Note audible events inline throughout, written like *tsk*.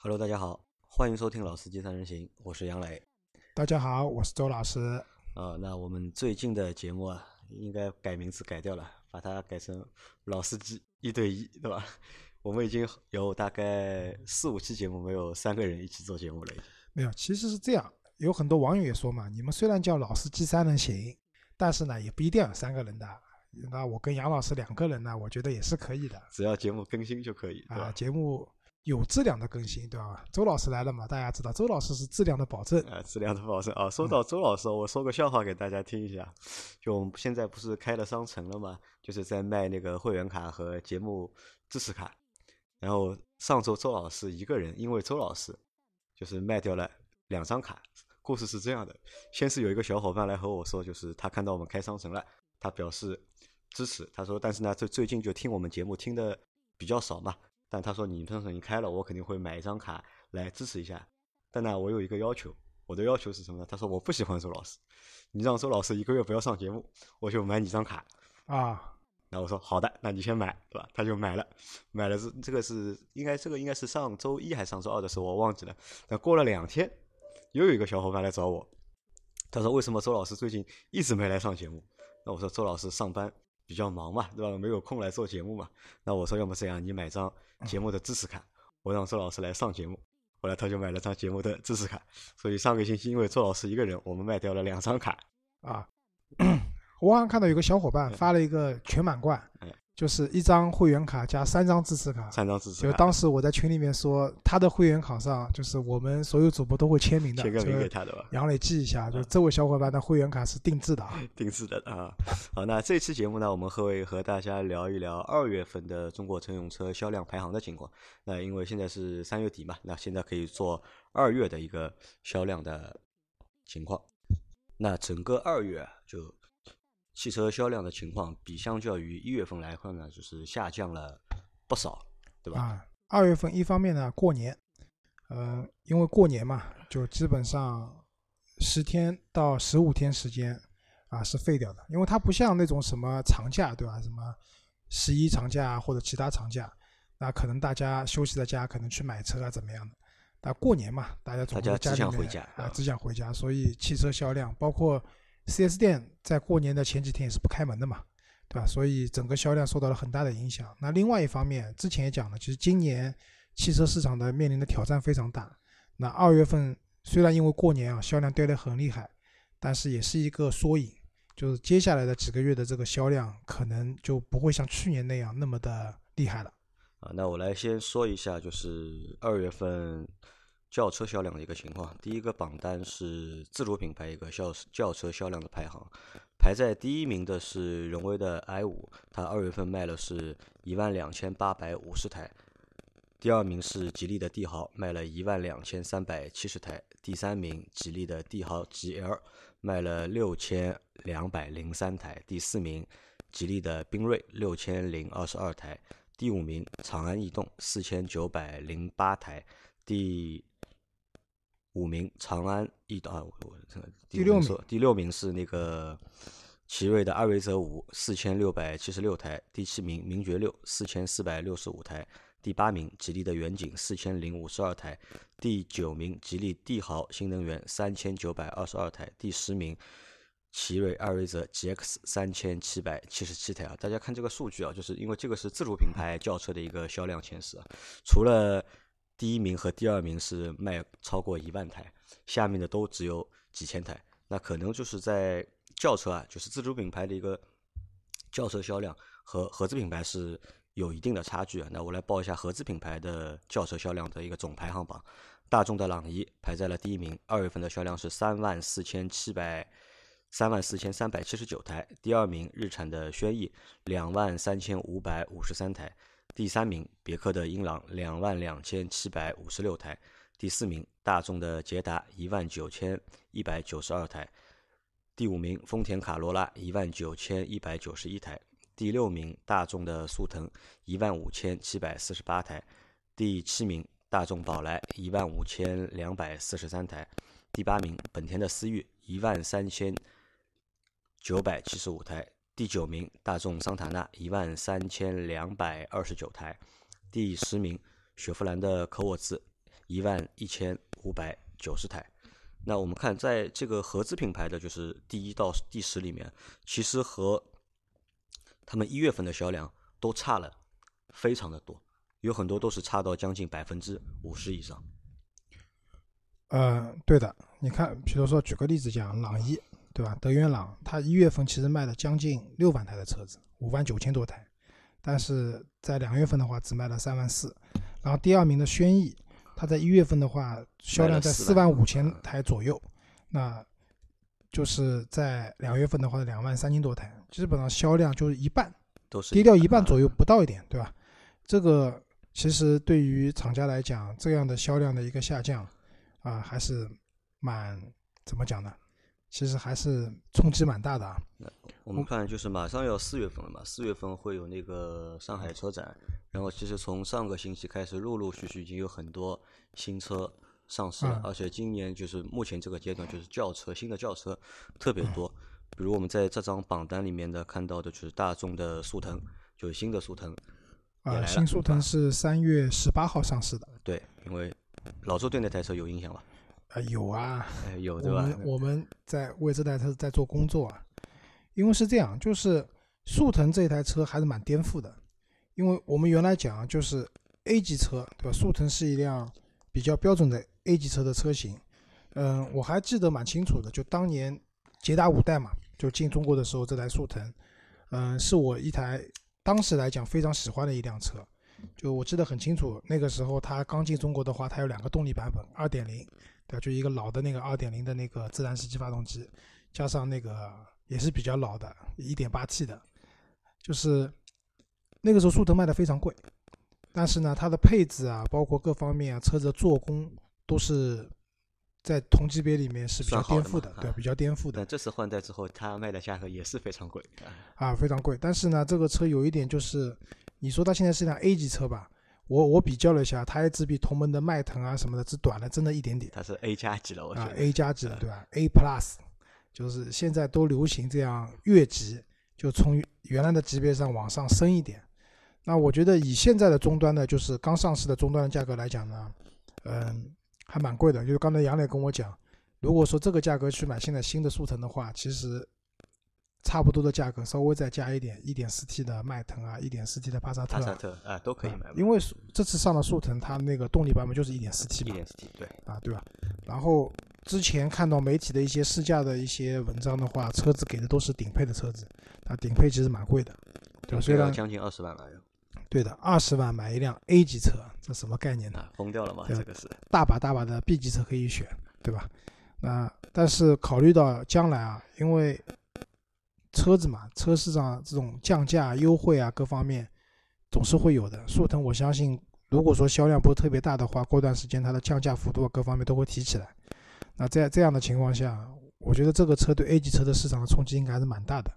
Hello，大家好，欢迎收听《老司机三人行》，我是杨磊。大家好，我是周老师。啊，那我们最近的节目啊，应该改名字改掉了，把它改成“老司机一对一”，对吧？我们已经有大概四五期节目没有三个人一起做节目了。没有，其实是这样，有很多网友也说嘛，你们虽然叫“老司机三人行”，但是呢，也不一定要三个人的。那我跟杨老师两个人呢，我觉得也是可以的，只要节目更新就可以。啊，节目。有质量的更新，对吧？周老师来了嘛？大家知道，周老师是质量的保证啊，质量的保证啊。说到周老师，我说个笑话给大家听一下。就我们现在不是开了商城了吗？就是在卖那个会员卡和节目支持卡。然后上周周老师一个人，因为周老师就是卖掉了两张卡。故事是这样的：先是有一个小伙伴来和我说，就是他看到我们开商城了，他表示支持。他说，但是呢，最最近就听我们节目听的比较少嘛。但他说你商城你开了，我肯定会买一张卡来支持一下。但呢，我有一个要求，我的要求是什么呢？他说我不喜欢周老师，你让周老师一个月不要上节目，我就买你张卡啊。那我说好的，那你先买，对吧？他就买了，买了这这个是应该这个应该是上周一还是上周二的时候，我忘记了。那过了两天，又有一个小伙伴来找我，他说为什么周老师最近一直没来上节目？那我说周老师上班。比较忙嘛，对吧？没有空来做节目嘛。那我说，要么这样，你买张节目的支持卡，我让周老师来上节目。后来他就买了张节目的支持卡。所以上个星期，因为周老师一个人，我们卖掉了两张卡。啊，我好像看到有个小伙伴发了一个全满贯。就是一张会员卡加三张支持卡，三张支持卡。就当时我在群里面说，他的会员卡上就是我们所有主播都会签名的，签个名给他的吧。杨磊记一下，就这位小伙伴的会员卡是定制的啊，定制的啊。*laughs* 好，那这期节目呢，我们会和大家聊一聊二月份的中国乘用车销量排行的情况。那因为现在是三月底嘛，那现在可以做二月的一个销量的情况。那整个二月就。汽车销量的情况比相较于一月份来看呢，就是下降了不少，对吧？啊，二月份一方面呢过年，呃，因为过年嘛，就基本上十天到十五天时间啊是废掉的，因为它不像那种什么长假，对吧？什么十一长假或者其他长假，那可能大家休息在家，可能去买车啊怎么样的？那过年嘛，大家总只想回家啊，只想回家，所以汽车销量包括。4S 店在过年的前几天也是不开门的嘛，对吧？所以整个销量受到了很大的影响。那另外一方面，之前也讲了，其实今年汽车市场的面临的挑战非常大。那二月份虽然因为过年啊销量掉得很厉害，但是也是一个缩影，就是接下来的几个月的这个销量可能就不会像去年那样那么的厉害了。啊，那我来先说一下，就是二月份。轿车销量的一个情况，第一个榜单是自主品牌一个轿轿车销量的排行，排在第一名的是荣威的 i 五，它二月份卖了是一万两千八百五十台，第二名是吉利的帝豪，卖了一万两千三百七十台，第三名吉利的帝豪 GL 卖了六千两百零三台，第四名吉利的缤瑞六千零二十二台，第五名长安逸动四千九百零八台，第。五名长安逸啊，我这个第六名，第六名是那个奇瑞的艾瑞泽五，四千六百七十六台。第七名名爵六，四千四百六十五台。第八名吉利的远景，四千零五十二台。第九名吉利帝豪新能源，三千九百二十二台。第十名奇瑞艾瑞泽 GX，三千七百七十七台啊！大家看这个数据啊，就是因为这个是自主品牌轿车的一个销量前十，除了。第一名和第二名是卖超过一万台，下面的都只有几千台。那可能就是在轿车啊，就是自主品牌的一个轿车销量和合资品牌是有一定的差距啊。那我来报一下合资品牌的轿车销量的一个总排行榜。大众的朗逸排在了第一名，二月份的销量是三万四千七百三万四千三百七十九台。第二名日产的轩逸两万三千五百五十三台。第三名，别克的英朗两万两千七百五十六台；第四名，大众的捷达一万九千一百九十二台；第五名，丰田卡罗拉一万九千一百九十一台；第六名，大众的速腾一万五千七百四十八台；第七名，大众宝来一万五千两百四十三台；第八名，本田的思域一万三千九百七十五台。第九名，大众桑塔纳一万三千两百二十九台；第十名，雪佛兰的科沃兹一万一千五百九十台。那我们看，在这个合资品牌的就是第一到第十里面，其实和他们一月份的销量都差了非常的多，有很多都是差到将近百分之五十以上。呃，对的，你看，比如说举个例子讲，朗逸，对吧？德源朗，它一月份其实卖了将近六万台的车子，五万九千多台，但是在两月份的话只卖了三万四。然后第二名的轩逸，它在一月份的话销量在四万五千台左右，那就是在两月份的话两万三千多台，基本上销量就是一半，都是跌掉一半左右不到一点，对吧？这个其实对于厂家来讲，这样的销量的一个下降。啊，还是蛮怎么讲呢？其实还是冲击蛮大的啊。我们看，就是马上要四月份了嘛，四月份会有那个上海车展，然后其实从上个星期开始，陆陆续续已经有很多新车上市了，而且今年就是目前这个阶段，就是轿车新的轿车特别多。比如我们在这张榜单里面的看到的，就是大众的速腾，就是新的速腾。啊，新速腾是三月十八号上市的。对，因为。老周对那台车有印象吧？啊，有啊，有对吧？我们我们在为这台车在做工作啊，因为是这样，就是速腾这台车还是蛮颠覆的，因为我们原来讲就是 A 级车，对吧？速腾是一辆比较标准的 A 级车的车型。嗯，我还记得蛮清楚的，就当年捷达五代嘛，就进中国的时候，这台速腾，嗯，是我一台当时来讲非常喜欢的一辆车。就我记得很清楚，那个时候它刚进中国的话，它有两个动力版本，二点零，对，就一个老的那个二点零的那个自然吸气发动机，加上那个也是比较老的一点八 T 的，就是那个时候速腾卖的非常贵，但是呢，它的配置啊，包括各方面啊，车子的做工都是在同级别里面是比较颠覆的，对，比较颠覆的。这次换代之后，它卖的价格也是非常贵啊，非常贵。但是呢，这个车有一点就是。你说它现在是辆 A 级车吧？我我比较了一下，它也只比同门的迈腾啊什么的只短了，真的一点点。它是 A 加级了，我觉得。啊，A 加级了，对吧？A Plus，就是现在都流行这样越级，就从原来的级别上往上升一点。那我觉得以现在的终端呢，就是刚上市的终端的价格来讲呢，嗯，还蛮贵的。就是刚才杨磊跟我讲，如果说这个价格去买现在新的速腾的话，其实。差不多的价格，稍微再加一点，一点四 T 的迈腾啊，一点四 T 的帕萨特，帕萨特啊，都可以买。因为这次上的速腾，它那个动力版本就是一点四 T 嘛，一点四 T 对啊，对吧？然后之前看到媒体的一些试驾的一些文章的话，车子给的都是顶配的车子，啊，顶配其实蛮贵的，对吧，虽然将近二十万了。对的，二十万买一辆 A 级车，这什么概念呢？疯掉了吗？这个是大把大把的 B 级车可以选，对吧？那但是考虑到将来啊，因为车子嘛，车市上这种降价优惠啊，各方面总是会有的。速腾，我相信，如果说销量不是特别大的话，过段时间它的降价幅度啊，各方面都会提起来。那在这样的情况下，我觉得这个车对 A 级车的市场的冲击应该还是蛮大的。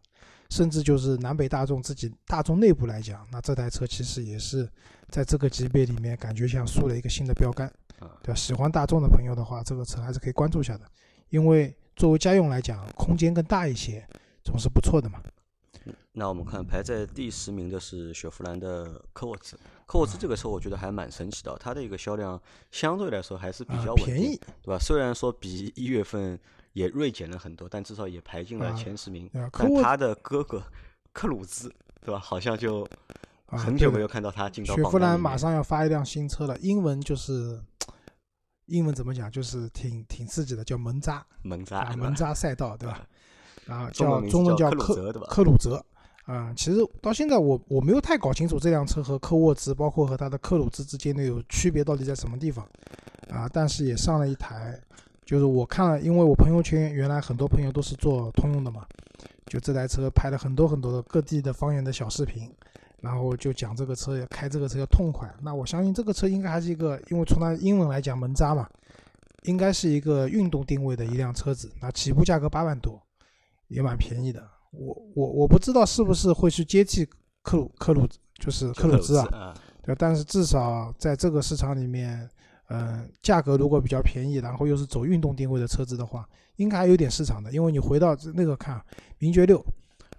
甚至就是南北大众自己大众内部来讲，那这台车其实也是在这个级别里面感觉像树了一个新的标杆，对吧？喜欢大众的朋友的话，这个车还是可以关注一下的，因为作为家用来讲，空间更大一些。总是不错的嘛。那我们看排在第十名的是雪佛兰的科沃兹。科沃兹这个车我觉得还蛮神奇的，它的一个销量相对来说还是比较稳定，对吧？虽然说比一月份也锐减了很多，但至少也排进了前十名。但他的哥哥克鲁兹，对吧？好像就很久没有看到他进到。雪佛兰马上要发一辆新车了，英文就是英文怎么讲？就是挺挺刺激的，叫蒙扎。蒙扎，蒙扎赛道，对吧？啊，叫中文叫克克鲁泽，啊，其实到现在我我没有太搞清楚这辆车和科沃兹，包括和它的克鲁兹之间的有区别到底在什么地方，啊，但是也上了一台，就是我看了，因为我朋友圈原来很多朋友都是做通用的嘛，就这台车拍了很多很多的各地的方言的小视频，然后就讲这个车开这个车要痛快，那我相信这个车应该还是一个，因为从它英文来讲门扎嘛，应该是一个运动定位的一辆车子，那起步价格八万多。也蛮便宜的，我我我不知道是不是会去接替克鲁克鲁就是克鲁兹啊，对，但是至少在这个市场里面，嗯，价格如果比较便宜，然后又是走运动定位的车子的话，应该还有点市场的。因为你回到那个看名爵六，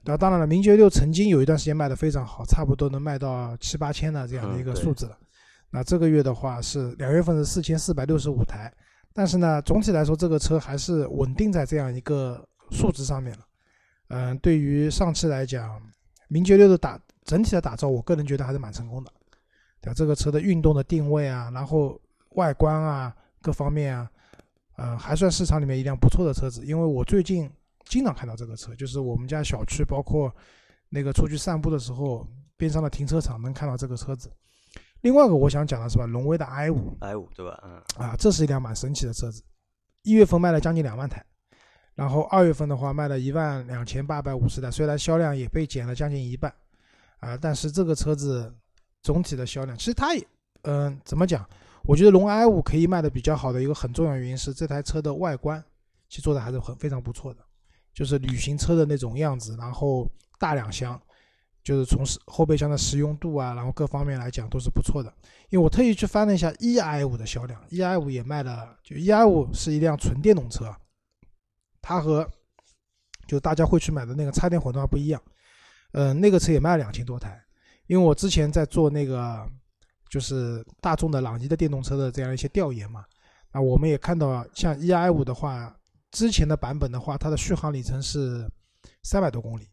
那当然了，名爵六曾经有一段时间卖的非常好，差不多能卖到七八千的这样的一个数字了。那这个月的话是两月份是四千四百六十五台，但是呢，总体来说这个车还是稳定在这样一个数值上面了。嗯，对于上汽来讲，名爵六的打整体的打造，我个人觉得还是蛮成功的。对吧？这个车的运动的定位啊，然后外观啊，各方面啊，呃，还算市场里面一辆不错的车子。因为我最近经常看到这个车，就是我们家小区，包括那个出去散步的时候，边上的停车场能看到这个车子。另外一个我想讲的是吧，荣威的 i 五，i 五对吧？嗯，啊，这是一辆蛮神奇的车子，一月份卖了将近两万台，然后二月份的话卖了一万两千八百五十台，虽然销量也被减了将近一半，啊，但是这个车子总体的销量，其实它也，嗯，怎么讲？我觉得龙 i 五可以卖的比较好的一个很重要原因是这台车的外观其实做的还是很非常不错的，就是旅行车的那种样子，然后大两厢。就是从后备箱的实用度啊，然后各方面来讲都是不错的。因为我特意去翻了一下 e i 五的销量，e i 五也卖了，就 e i 五是一辆纯电动车，它和就大家会去买的那个插电混动不一样。嗯，那个车也卖了两千多台。因为我之前在做那个就是大众的朗逸的电动车的这样一些调研嘛，啊，我们也看到像 e i 五的话，之前的版本的话，它的续航里程是三百多公里，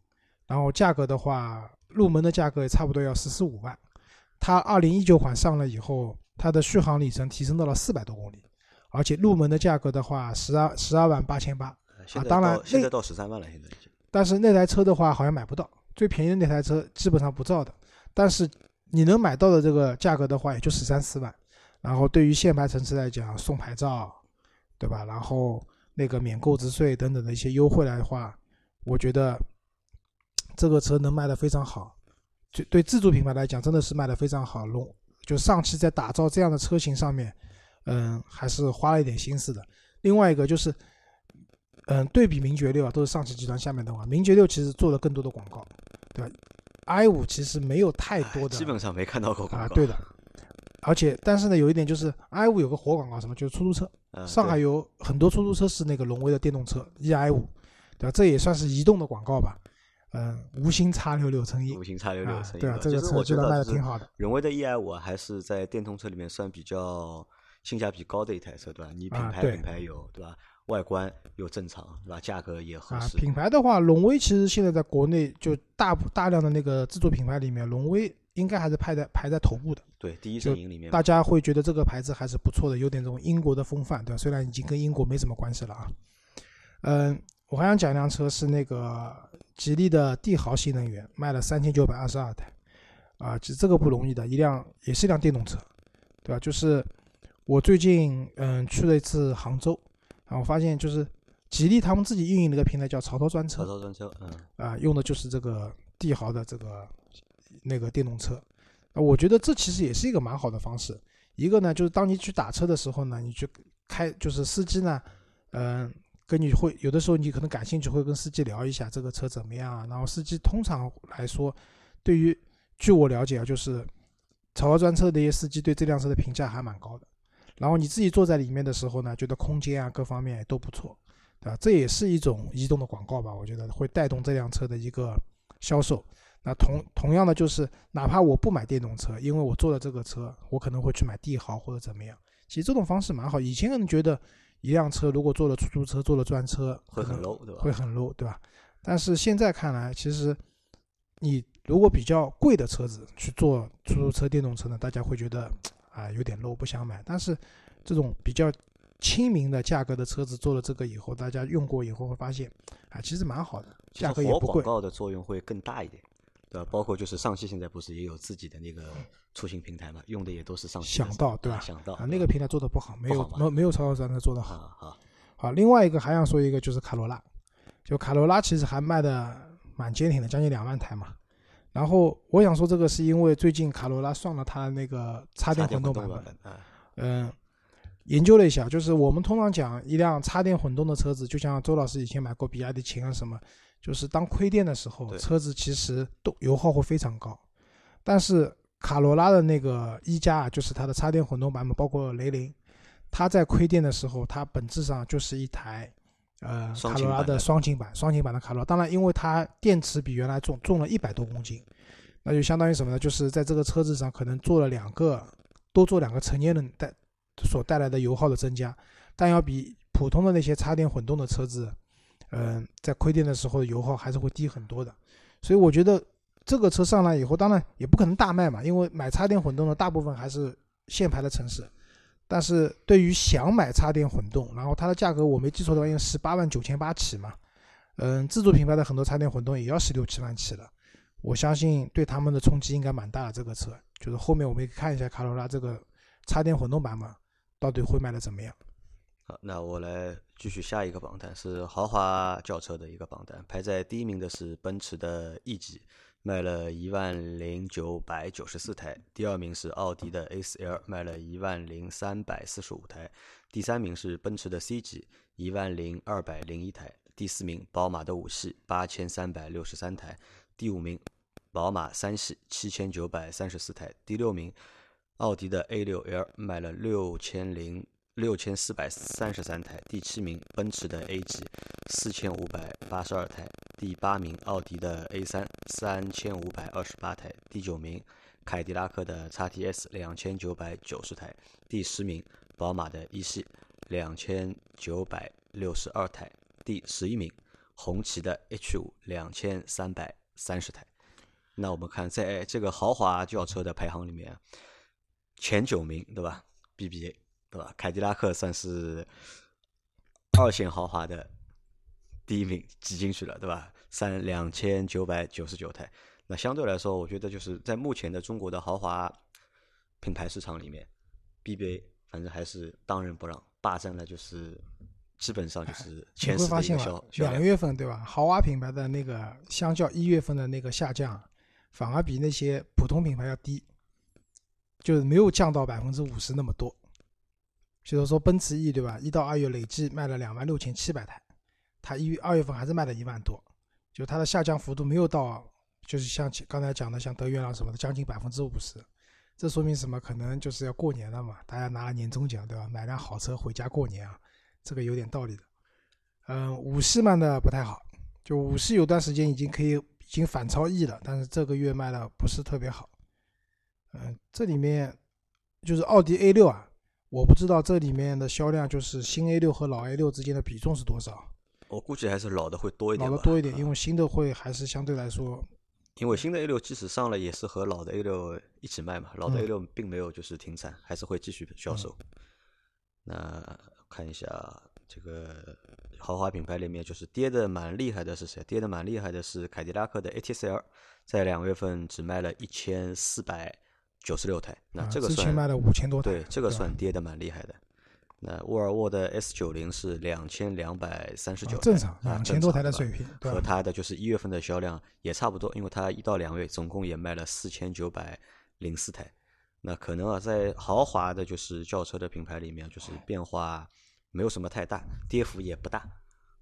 然后价格的话。入门的价格也差不多要十四五万，它二零一九款上了以后，它的续航里程提升到了四百多公里，而且入门的价格的话，十二十二万八千八啊，当然现在到十三万了，现在已经。但是那台车的话好像买不到，最便宜的那台车基本上不造的，但是你能买到的这个价格的话，也就十三四万。然后对于限牌城市来讲，送牌照，对吧？然后那个免购置税等等的一些优惠来的话，我觉得。这个车能卖的非常好，就对自主品牌来讲，真的是卖的非常好。龙就上汽在打造这样的车型上面，嗯，还是花了一点心思的。另外一个就是，嗯，对比名爵六啊，都是上汽集团下面的话，名爵六其实做了更多的广告，对吧？i 五其实没有太多的，基本上没看到过广告。啊，对的。而且，但是呢，有一点就是 i 五有个活广告，什么就是出租车。上海有很多出租车是那个荣威的电动车 e i 五，对吧？这也算是移动的广告吧。嗯，无心插柳柳成荫，无心插柳柳成荫。对啊，这个车觉得卖的挺好的。荣威的 e i 五还是在电动车里面算比较性价比高的一台车，对吧？你品牌品牌有，对吧？外观又正常，对吧？价格也合适。品牌的话，荣威其实现在在国内就大大量的那个自主品牌里面，荣威应该还是排在排在头部的。对，第一阵营里面，大家会觉得这个牌子还是不错的，有点这种英国的风范，对吧？虽然已经跟英国没什么关系了啊。嗯，我还想讲一辆车是那个。吉利的帝豪新能源卖了三千九百二十二台，啊，其实这个不容易的，一辆也是一辆电动车，对吧？就是我最近嗯去了一次杭州，然后发现就是吉利他们自己运营的一个平台叫潮涛专车，潮涛专车，嗯，啊，用的就是这个帝豪的这个那个电动车，啊，我觉得这其实也是一个蛮好的方式。一个呢，就是当你去打车的时候呢，你去开，就是司机呢，嗯。跟你会有的时候你可能感兴趣，会跟司机聊一下这个车怎么样啊？然后司机通常来说，对于据我了解啊，就是潮专车的一些司机对这辆车的评价还蛮高的。然后你自己坐在里面的时候呢，觉得空间啊各方面都不错，对吧？这也是一种移动的广告吧？我觉得会带动这辆车的一个销售。那同同样的就是，哪怕我不买电动车，因为我坐了这个车，我可能会去买帝豪或者怎么样。其实这种方式蛮好。以前可能觉得。一辆车如果坐了出租车，坐了专车，会很 low，对吧？会很 low，对吧？但是现在看来，其实你如果比较贵的车子去坐出租车、电动车呢，大家会觉得啊有点 low，不想买。但是这种比较亲民的价格的车子，做了这个以后，大家用过以后会发现啊，其实蛮好的，价格也不贵。广告的作用会更大一点。对吧？包括就是上汽现在不是也有自己的那个出行平台嘛？用的也都是上汽。想到对吧？想到啊，那个平台做的不好，没有没没有超超专车做的好。好，好。另外一个还想说一个就是卡罗拉，就卡罗拉其实还卖的蛮坚挺的，将近两万台嘛。然后我想说这个是因为最近卡罗拉上了它那个插电混动版本。嗯，研究了一下，就是我们通常讲一辆插电混动的车子，就像周老师以前买过比亚迪秦啊什么。就是当亏电的时候，车子其实都油耗会非常高。但是卡罗拉的那个一加，就是它的插电混动版本，包括雷凌，它在亏电的时候，它本质上就是一台呃卡罗拉的双擎版，双擎版的卡罗拉。当然，因为它电池比原来重，重了一百多公斤，那就相当于什么呢？就是在这个车子上可能做了两个多做两个成年人带所带来的油耗的增加，但要比普通的那些插电混动的车子，嗯，在亏电的时候油耗还是会低很多的。所以我觉得这个车上来以后，当然也不可能大卖嘛，因为买插电混动的大部分还是限牌的城市。但是对于想买插电混动，然后它的价格我没记错的话，应该十八万九千八起嘛。嗯，自主品牌的很多插电混动也要十六七万起了。我相信对他们的冲击应该蛮大的。这个车就是后面我们看一下卡罗拉这个插电混动版本到底会卖的怎么样。好，那我来继续下一个榜单，是豪华轿车的一个榜单，排在第一名的是奔驰的 E 级。卖了一万零九百九十四台，第二名是奥迪的 A4L，卖了一万零三百四十五台，第三名是奔驰的 C 级，一万零二百零一台，第四名宝马的五系八千三百六十三台，第五名宝马三系七千九百三十四台，第六名奥迪的 A6L 卖了六千零。六千四百三十三台，第七名奔驰的 A 级四千五百八十二台，第八名奥迪的 A 三三千五百二十八台，第九名凯迪拉克的 x T S 两千九百九十台，第十名宝马的一系两千九百六十二台，第十一名红旗的 H 五两千三百三十台。那我们看在这个豪华轿车的排行里面，前九名对吧？BBA。对吧？凯迪拉克算是二线豪华的第一名挤进去了，对吧？三两千九百九十九台。那相对来说，我觉得就是在目前的中国的豪华品牌市场里面，BBA 反正还是当仁不让，霸占了就是基本上就是前十的一个销两月份对吧？豪华品牌的那个相较一月份的那个下降，反而比那些普通品牌要低，就是没有降到百分之五十那么多。就是说，奔驰 E 对吧？一到二月累计卖了两万六千七百台，它一月二月份还是卖了一万多，就它的下降幅度没有到，就是像刚才讲的像德源朗什么的，将近百分之五十。这说明什么？可能就是要过年了嘛，大家拿了年终奖对吧？买辆好车回家过年啊，这个有点道理的。嗯，五系卖的不太好，就五系有段时间已经可以已经反超 E 了，但是这个月卖的不是特别好。嗯，这里面就是奥迪 A 六啊。我不知道这里面的销量就是新 A 六和老 A 六之间的比重是多少。我估计还是老的会多一点。老的多一点，因为新的会还是相对来说。因为新的 A 六即使上了，也是和老的 A 六一起卖嘛。老的 A 六并没有就是停产，还是会继续销售。那看一下这个豪华品牌里面，就是跌的蛮厉害的是谁？跌的蛮厉害的是凯迪拉克的 ATCL，在两月份只卖了一千四百。九十六台，那这个算卖了五千多台，对，这个算跌的蛮厉害的。那沃尔沃的 S 九零是两千两百三十九，正常，两千多台的水平，和它的就是一月份的销量也差不多，因为它一到两月总共也卖了四千九百零四台。那可能啊，在豪华的就是轿车的品牌里面，就是变化没有什么太大，跌幅也不大，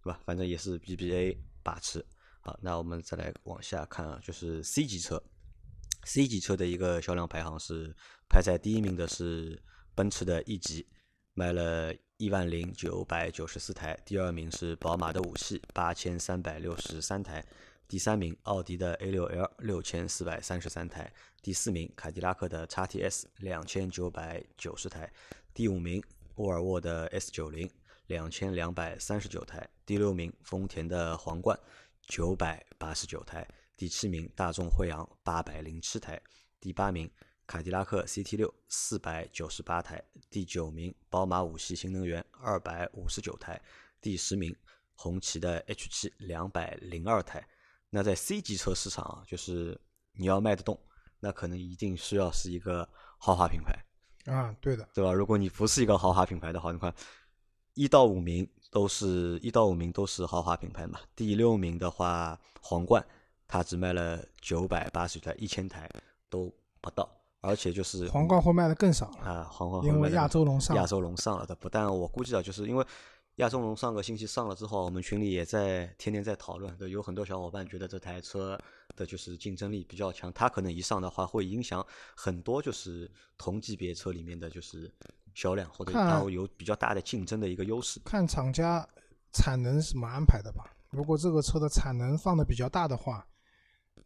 对吧？反正也是 BBA 把持。好，那我们再来往下看啊，就是 C 级车。C 级车的一个销量排行是排在第一名的是奔驰的 E 级，卖了一万零九百九十四台；第二名是宝马的五系，八千三百六十三台；第三名奥迪的 A6L，六千四百三十三台；第四名凯迪拉克的 x TS，两千九百九十台；第五名沃尔沃的 S90，两千两百三十九台；第六名丰田的皇冠，九百八十九台。第七名，大众辉昂八百零七台；第八名，凯迪拉克 CT 六四百九十八台；第九名，宝马五系新能源二百五十九台；第十名，红旗的 H 七两百零二台。那在 C 级车市场啊，就是你要卖得动，那可能一定需要是一个豪华品牌啊，对的，对吧？如果你不是一个豪华品牌的话，你看一到五名都是一到五名都是豪华品牌嘛。第六名的话，皇冠。它只卖了九百八十台，一千台都不到，而且就是皇冠会卖的更少啊！皇冠因为亚洲龙上亚洲龙上了的，不但我估计啊，就是因为亚洲龙上个星期上了之后，我们群里也在天天在讨论，有很多小伙伴觉得这台车的就是竞争力比较强，它可能一上的话会影响很多就是同级别车里面的就是销量，或者它会有比较大的竞争的一个优势。看厂家产能怎么安排的吧。如果这个车的产能放的比较大的话。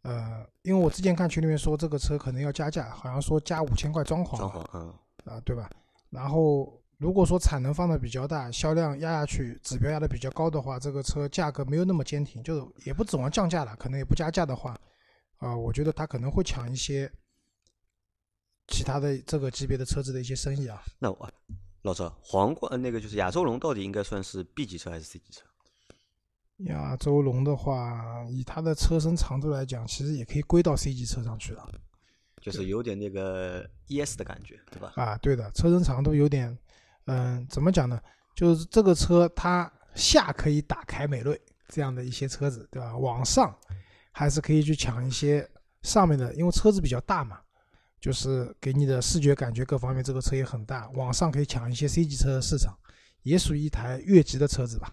呃，因为我之前看群里面说这个车可能要加价，好像说加五千块装潢。装潢，嗯。啊，对吧？然后如果说产能放的比较大，销量压下去，指标压的比较高的话，这个车价格没有那么坚挺，就也不指望降价了，可能也不加价的话，啊，我觉得它可能会抢一些其他的这个级别的车子的一些生意啊。那我老周，皇冠那个就是亚洲龙到底应该算是 B 级车还是 C 级车？亚洲龙的话，以它的车身长度来讲，其实也可以归到 C 级车上去了。就是有点那个 ES 的感觉，对吧？啊，对的，车身长度有点，嗯，怎么讲呢？就是这个车它下可以打凯美瑞这样的一些车子，对吧？往上还是可以去抢一些上面的，因为车子比较大嘛，就是给你的视觉感觉各方面，这个车也很大，往上可以抢一些 C 级车的市场，也属于一台越级的车子吧。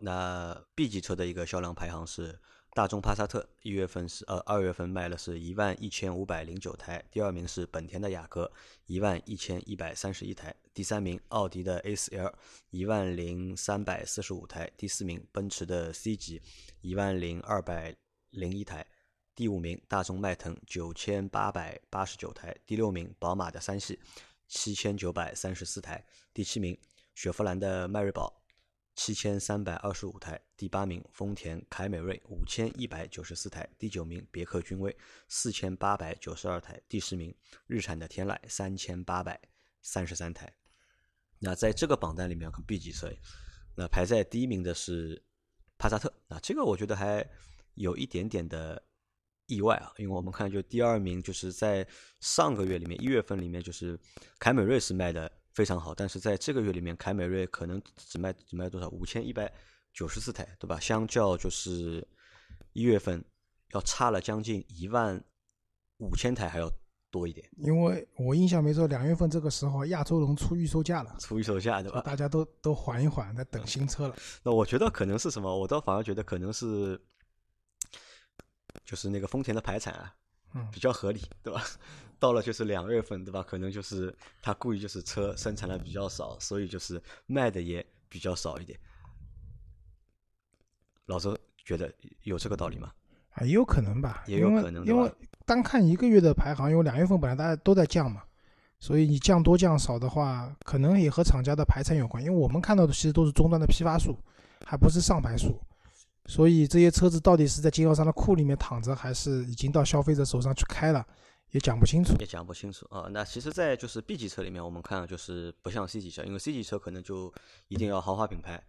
那 B 级车的一个销量排行是。大众帕萨特一月份是呃二月份卖了是一万一千五百零九台，第二名是本田的雅阁一万一千一百三十一台，第三名奥迪的 A4L 一万零三百四十五台，第四名奔驰的 C 级一万零二百零一台，第五名大众迈腾九千八百八十九台，第六名宝马的三系七千九百三十四台，第七名雪佛兰的迈锐宝。七千三百二十五台，第八名丰田凯美瑞五千一百九十四台，第九名别克君威四千八百九十二台，第十名日产的天籁三千八百三十三台。那在这个榜单里面可，B 级车，那排在第一名的是帕萨特。那这个我觉得还有一点点的意外啊，因为我们看就第二名就是在上个月里面一月份里面就是凯美瑞是卖的。非常好，但是在这个月里面，凯美瑞可能只卖只卖多少？五千一百九十四台，对吧？相较就是一月份要差了将近一万五千台还要多一点。因为我印象没错，两月份这个时候，亚洲龙出预售价了，出预售价对吧？大家都都缓一缓，在等新车了。那我觉得可能是什么？我倒反而觉得可能是就是那个丰田的排产啊，嗯，比较合理，对吧？到了就是两月份，对吧？可能就是他故意就是车生产的比较少，所以就是卖的也比较少一点。老周觉得有这个道理吗？啊，也有可能吧，也有可能，因为单看一个月的排行，因为两月份本来大家都在降嘛，所以你降多降少的话，可能也和厂家的排产有关。因为我们看到的其实都是终端的批发数，还不是上牌数，所以这些车子到底是在经销商的库里面躺着，还是已经到消费者手上去开了？也讲不清楚，也讲不清楚啊。那其实，在就是 B 级车里面，我们看就是不像 C 级车，因为 C 级车可能就一定要豪华品牌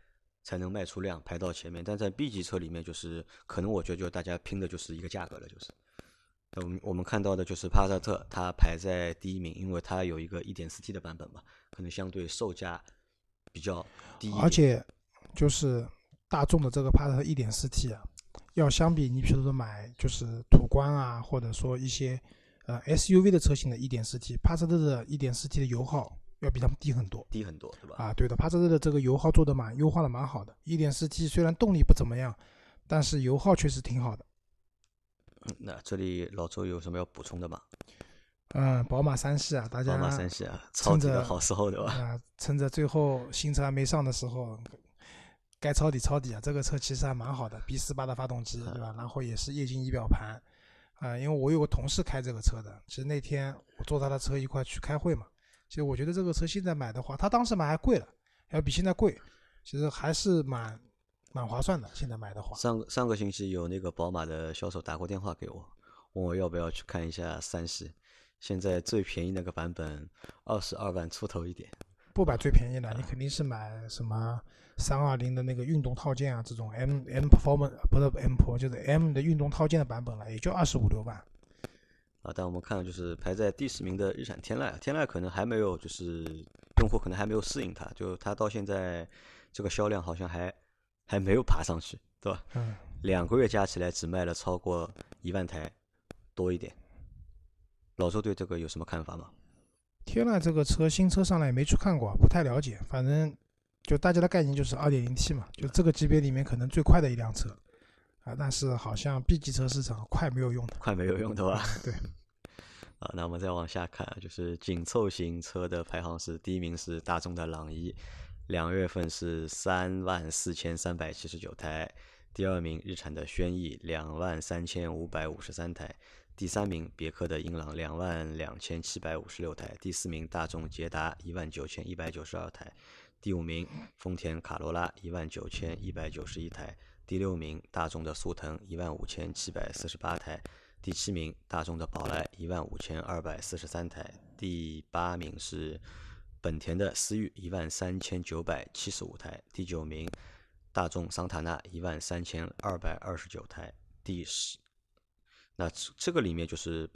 才能卖出量排到前面，但在 B 级车里面，就是可能我觉得就大家拼的就是一个价格了，就是。我们我们看到的就是帕萨特，它排在第一名，因为它有一个 1.4T 的版本嘛，可能相对售价比较低。而且就是大众的这个帕萨特 1.4T 啊，要相比你比如说买就是途观啊，或者说一些。呃，SUV 的车型的 1.4T，帕萨特的 1.4T 的油耗要比他们低很多，低很多，对吧？啊，对的，帕萨特的这个油耗做的蛮优化的蛮好的。1.4T 虽然动力不怎么样，但是油耗确实挺好的。那这里老周有什么要补充的吗？嗯，宝马三系啊，大家宝马三系啊，抄底的好时候对吧？啊，趁着最后新车还没上的时候，该抄底抄底啊。这个车其实还蛮好的，B 四八的发动机对吧？然后也是液晶仪表盘。啊，因为我有个同事开这个车的，其实那天我坐他的车一块去开会嘛。其实我觉得这个车现在买的话，他当时买还贵了，要比现在贵，其实还是蛮蛮划算的。现在买的话，上上个星期有那个宝马的销售打过电话给我，问我要不要去看一下三系。现在最便宜那个版本二十二万出头一点。不买最便宜的，你肯定是买什么？三二零的那个运动套件啊，这种 M M Performance 不是 M Pro 就是 M 的运动套件的版本了，也就二十五六万。啊，但我们看就是排在第十名的日产天籁，天籁可能还没有就是用户可能还没有适应它，就它到现在这个销量好像还还没有爬上去，对吧？嗯。两个月加起来只卖了超过一万台多一点。老周对这个有什么看法吗？天籁这个车新车上来也没去看过，不太了解，反正。就大家的概念就是二点零 T 嘛，就这个级别里面可能最快的一辆车，啊，但是好像 B 级车市场快没有用的，快没有用的吧？对。*laughs* 啊，那我们再往下看，就是紧凑型车的排行是第一名是大众的朗逸，两月份是三万四千三百七十九台，第二名日产的轩逸两万三千五百五十三台，第三名别克的英朗两万两千七百五十六台，第四名大众捷达一万九千一百九十二台，第五名丰田卡罗拉一万九千一百九十一台，第六名大众的速腾一万五千七百四十八台，第七名大众的宝来一万五千二百四十三台，第八名是本田的思域一万三千九百七十五台，第九名大众桑塔纳一万三千二百二十九台，第十。那这个里面就是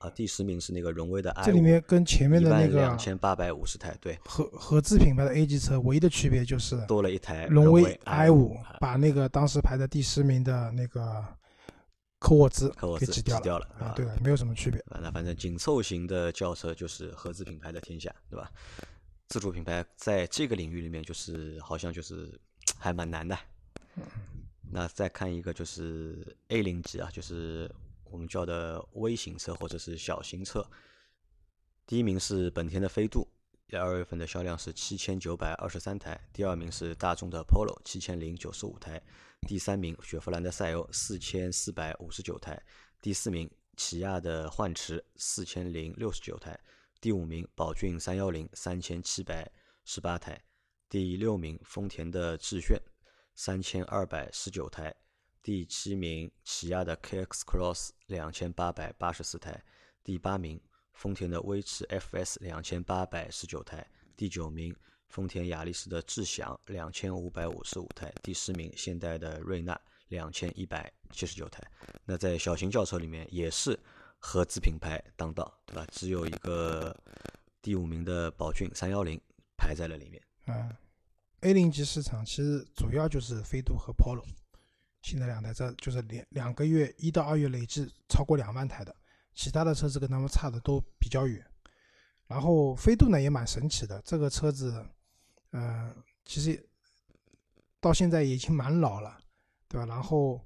啊，第十名是那个荣威的 i 这里面跟前面的那个两千八百五十台，对，合合资品牌的 A 级车唯一的区别就是多了一台荣威 i 五，把那个当时排在第十名的那个科沃兹科沃兹给挤掉掉了啊，对的，没有什么区别。那反正紧凑型的轿车就是合资品牌的天下，对吧？自主品牌在这个领域里面就是好像就是还蛮难的。那再看一个就是 A 零级啊，就是我们叫的微型车或者是小型车。第一名是本田的飞度，二月份的销量是七千九百二十三台；第二名是大众的 Polo，七千零九十五台；第三名雪佛兰的赛欧，四千四百五十九台；第四名起亚的幻驰，四千零六十九台；第五名宝骏三幺零，三千七百十八台；第六名丰田的致炫。三千二百十九台，第七名起亚的 KX Cross 两千八百八十四台，第八名丰田的威驰 FS 两千八百十九台，第九名丰田雅力士的智享两千五百五十五台，第十名现代的瑞纳两千一百七十九台。那在小型轿车里面也是合资品牌当道，对吧？只有一个第五名的宝骏三幺零排在了里面。嗯。A 零级市场其实主要就是飞度和 Polo，新的两台车就是两两个月一到二月累计超过两万台的，其他的车子跟他们差的都比较远。然后飞度呢也蛮神奇的，这个车子，呃，其实到现在已经蛮老了，对吧？然后，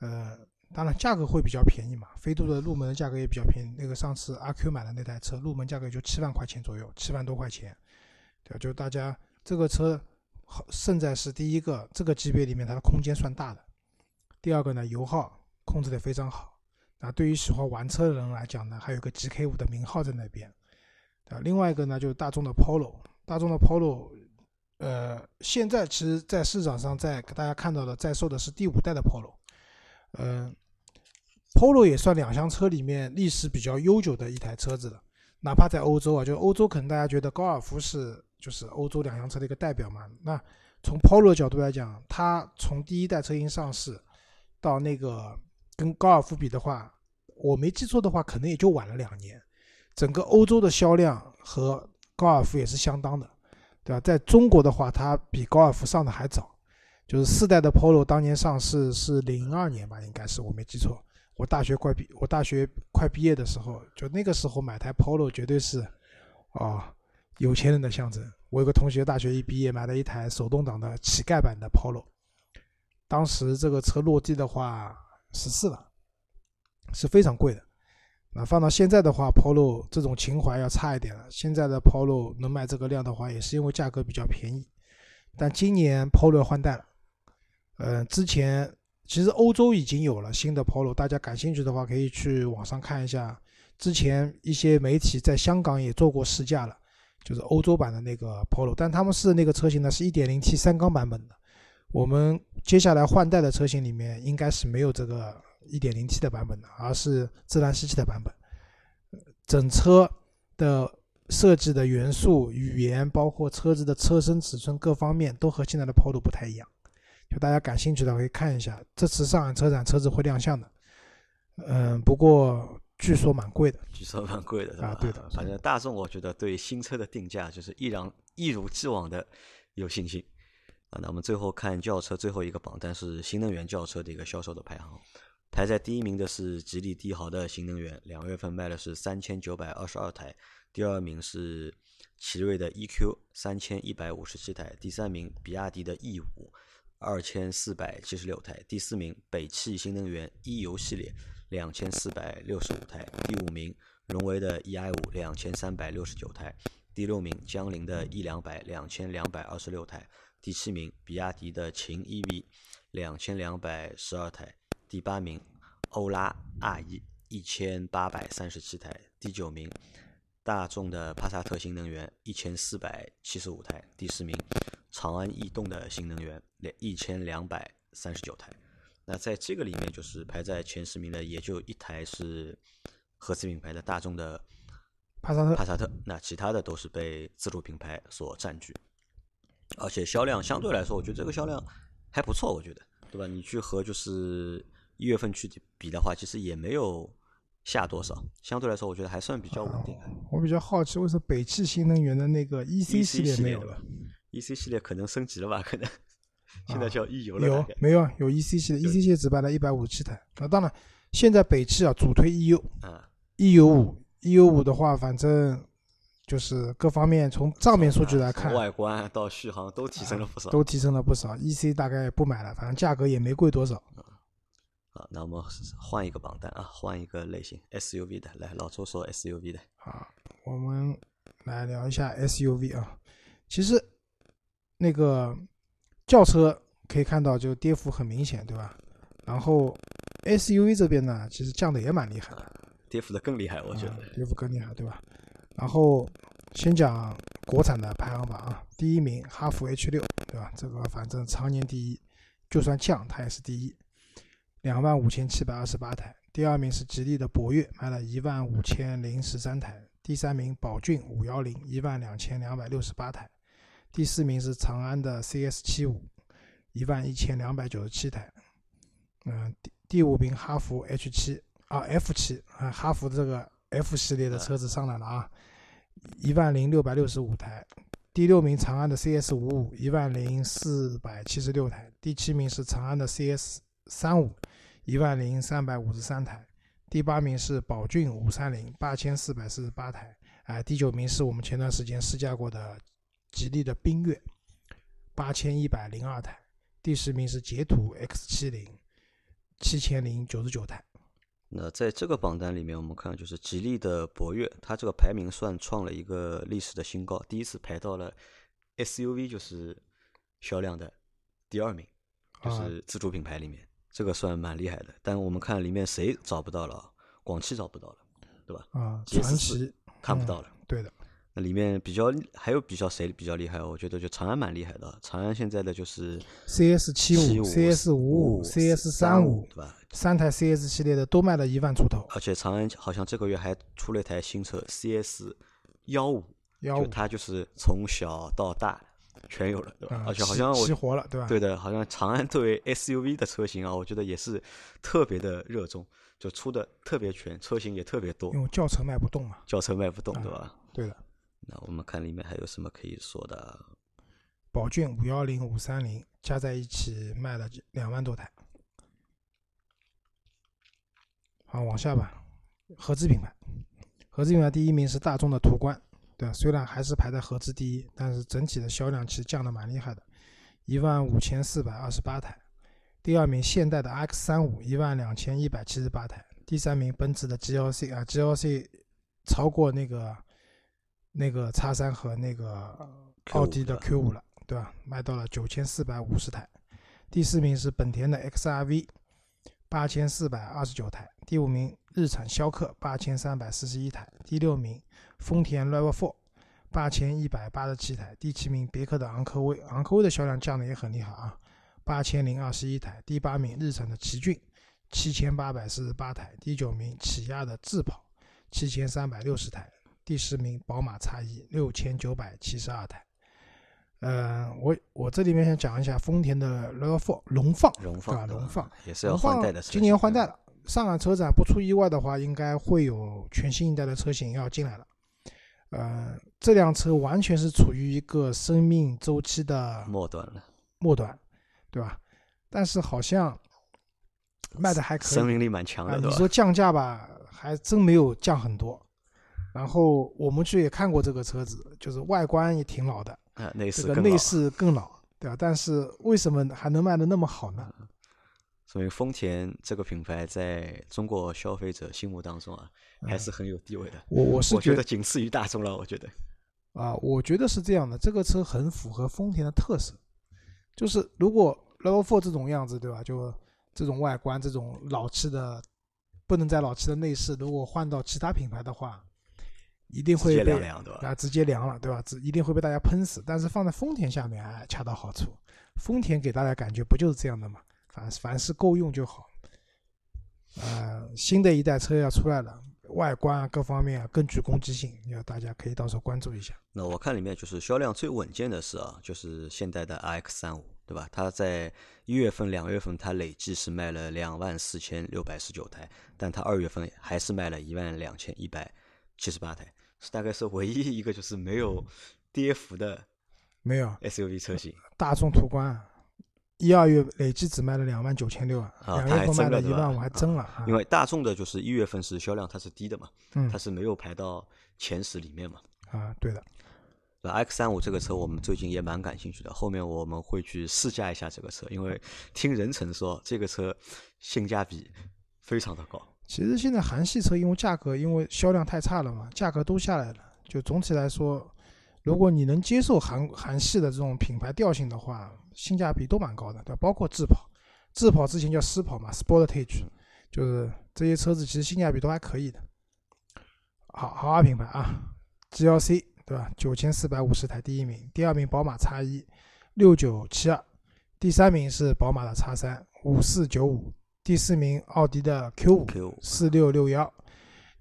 呃，当然价格会比较便宜嘛，飞度的入门的价格也比较便宜。那个上次阿 Q 买的那台车入门价格就七万块钱左右，七万多块钱，对吧？就大家这个车好。胜在是第一个，这个级别里面它的空间算大的。第二个呢，油耗控制的非常好。那对于喜欢玩车的人来讲呢，还有个 GK 五的名号在那边。啊，另外一个呢，就是大众的 Polo，大众的 Polo，呃，现在其实在市场上在大家看到的在售的是第五代的 Polo。嗯，Polo 也算两厢车里面历史比较悠久的一台车子了。哪怕在欧洲啊，就欧洲可能大家觉得高尔夫是。就是欧洲两厢车的一个代表嘛。那从 Polo 的角度来讲，它从第一代车型上市到那个跟高尔夫比的话，我没记错的话，可能也就晚了两年。整个欧洲的销量和高尔夫也是相当的，对吧？在中国的话，它比高尔夫上的还早。就是四代的 Polo 当年上市是零二年吧，应该是我没记错。我大学快毕，我大学快毕业的时候，就那个时候买台 Polo 绝对是，啊。有钱人的象征。我有个同学，大学一毕业买了一台手动挡的乞丐版的 Polo，当时这个车落地的话十四万，是非常贵的。那放到现在的话，Polo 这种情怀要差一点了。现在的 Polo 能卖这个量的话，也是因为价格比较便宜。但今年 Polo 换代了，呃，之前其实欧洲已经有了新的 Polo，大家感兴趣的话可以去网上看一下。之前一些媒体在香港也做过试驾了。就是欧洲版的那个 Polo，但他们是那个车型呢是 1.0T 三缸版本的。我们接下来换代的车型里面应该是没有这个 1.0T 的版本的，而是自然吸气的版本。整车的设计的元素、语言，包括车子的车身尺寸各方面，都和现在的 Polo 不太一样。就大家感兴趣的可以看一下，这次上海车展车子会亮相的。嗯，不过。据说蛮贵的，据说蛮贵的，啊，对的。反正大众我觉得对新车的定价就是依然一如既往的有信心啊。那我们最后看轿车最后一个榜单是新能源轿车的一个销售的排行，排在第一名的是吉利帝豪的新能源，两月份卖的是三千九百二十二台，第二名是奇瑞的 eQ 三千一百五十七台，第三名比亚迪的 E 五二千四百七十六台，第四名北汽新能源 e 油系列。两千四百六十五台，第五名荣威的 eI 五两千三百六十九台，第六名江铃的 E 两百两千两百二十六台，第七名比亚迪的秦 EV 两千两百十二台，第八名欧拉 R 一一千八百三十七台，第九名。大众的帕萨特新能源一千四百七十五台，第十名。长安逸动的新能源两一千两百三十九台。那在这个里面，就是排在前十名的，也就一台是合资品牌的大众的帕萨特。帕萨特，那其他的都是被自主品牌所占据。而且销量相对来说，我觉得这个销量还不错，我觉得，对吧？你去和就是一月份去比的话，其实也没有下多少，相对来说，我觉得还算比较稳定。我比较好奇，为什么北汽新能源的那个 E C 系列没有了？E C 系列可能升级了吧？可能 *laughs* 现在叫 E 油了。有没有？有 E C 系列，E C 系列只卖了一百五十七台。那当然，现在北汽啊主推 E U，啊，E U 五，E U 五的话，反正。就是各方面从账面数据来看，外观到续航都提升了不少，都提升了不少。E C 大概不买了，反正价格也没贵多少。好，那我们换一个榜单啊，换一个类型 S U V 的，来老周说 S U V 的。好，我们来聊一下 S U V 啊。其实那个轿车可以看到就跌幅很明显，对吧？然后 S U V 这边呢，其实降的也蛮厉害的，跌幅的更厉害，我觉得跌幅更厉害，对吧？然后先讲国产的排行榜啊，第一名哈弗 H 六，对吧？这个反正常年第一，就算降它也是第一，两万五千七百二十八台。第二名是吉利的博越，卖了一万五千零十三台。第三名宝骏五幺零，一万两千两百六十八台。第四名是长安的 CS 七五，一万一千两百九十七台。嗯，第第五名哈弗 H 七啊 F 七啊，哈弗这个 F 系列的车子上来了啊。一万零六百六十五台，第六名长安的 CS 五五一万零四百七十六台，第七名是长安的 CS 三五一万零三百五十三台，第八名是宝骏五三零八千四百四十八台，哎，第九名是我们前段时间试驾过的吉利的缤越八千一百零二台，第十名是捷途 X 七零七千零九十九台。那在这个榜单里面，我们看就是吉利的博越，它这个排名算创了一个历史的新高，第一次排到了 SUV 就是销量的第二名，就是自主品牌里面，这个算蛮厉害的。但我们看里面谁找不到了？广汽找不到了，对吧？啊，传奇看不到了。对的。那里面比较还有比较谁比较厉害？我觉得就长安蛮厉害的。长安现在的就是 CS 七五、CS 五五、CS 三五，对吧？三台 CS 系列的都卖了一万出头。而且长安好像这个月还出了一台新车 CS 幺五，就它就是从小到大全有了，对吧？而且好像我激活了，对吧？对的，好像长安作为 SUV 的车型啊，我觉得也是特别的热衷，就出的特别全，车型也特别多。因为轿车卖不动嘛。轿车卖不动，对吧？对的。那我们看里面还有什么可以说的？宝骏五幺零、五三零加在一起卖了两万多台。好，往下吧。合资品牌，合资品牌第一名是大众的途观，对吧？虽然还是排在合资第一，但是整体的销量其实降的蛮厉害的，一万五千四百二十八台。第二名现代的 X 三五，一万两千一百七十八台。第三名奔驰的 GLC 啊，GLC 超过那个。那个叉三和那个奥迪的 Q 五了，对吧？卖到了九千四百五十台。第四名是本田的 XRV，八千四百二十九台。第五名日产逍客，八千三百四十一台。第六名丰田 RAV4，八千一百八十七台。第七名别克的昂科威，昂科威的销量降的也很厉害啊，八千零二十一台。第八名日产的奇骏，七千八百四十八台。第九名起亚的智跑，七千三百六十台。第十名，宝马 X1 六千九百七十二台。呃，我我这里面想讲一下丰田的 RAV4 荣放，荣放啊，荣放也是要换代的。今年换代了，上海车展不出意外的话，应该会有全新一代的车型要进来了。呃，这辆车完全是处于一个生命周期的末端了，末端，对吧？但是好像卖的还可以，生命力蛮强的。你说降价吧，还真没有降很多。然后我们去也看过这个车子，就是外观也挺老的，啊，内饰这个内饰更老，对吧？但是为什么还能卖的那么好呢？所以丰田这个品牌在中国消费者心目当中啊，还是很有地位的。我我是觉得仅次于大众了，我觉得。啊，我觉得是这样的，这个车很符合丰田的特色，就是如果 RAV4 这种样子，对吧？就这种外观，这种老气的不能在老气的内饰，如果换到其他品牌的话，一定会被啊直接凉了，对吧？直一定会被大家喷死。但是放在丰田下面，哎，恰到好处。丰田给大家感觉不就是这样的嘛？凡凡是够用就好。呃，新的一代车要出来了，外观啊各方面啊更具攻击性，要大家可以到时候关注一下。那我看里面就是销量最稳健的是啊，就是现代的 RX 三五，对吧？它在一月份、两月份它累计是卖了两万四千六百十九台，但它二月份还是卖了一万两千一百七十八台，是大概是唯一一个就是没有跌幅的没有 SUV 车型。大众途观，一二月累计只卖了两万九千六啊，啊两月份卖了一万五，还增了啊。因为大众的就是一月份是销量它是低的嘛，嗯它是没有排到前十里面嘛。啊，对的，那 X 三五这个车我们最近也蛮感兴趣的，后面我们会去试驾一下这个车，因为听人成说这个车性价比非常的高。其实现在韩系车因为价格因为销量太差了嘛，价格都下来了。就总体来说，如果你能接受韩韩系的这种品牌调性的话，性价比都蛮高的，对？包括智跑，智跑之前叫狮跑嘛，Sportage，就是这些车子其实性价比都还可以的。好豪华品牌啊，GLC 对吧？九千四百五十台第一名，第二名宝马 X 一六九七二，第三名是宝马的 X 三五四九五，第四名奥迪的 Q 五四六六幺，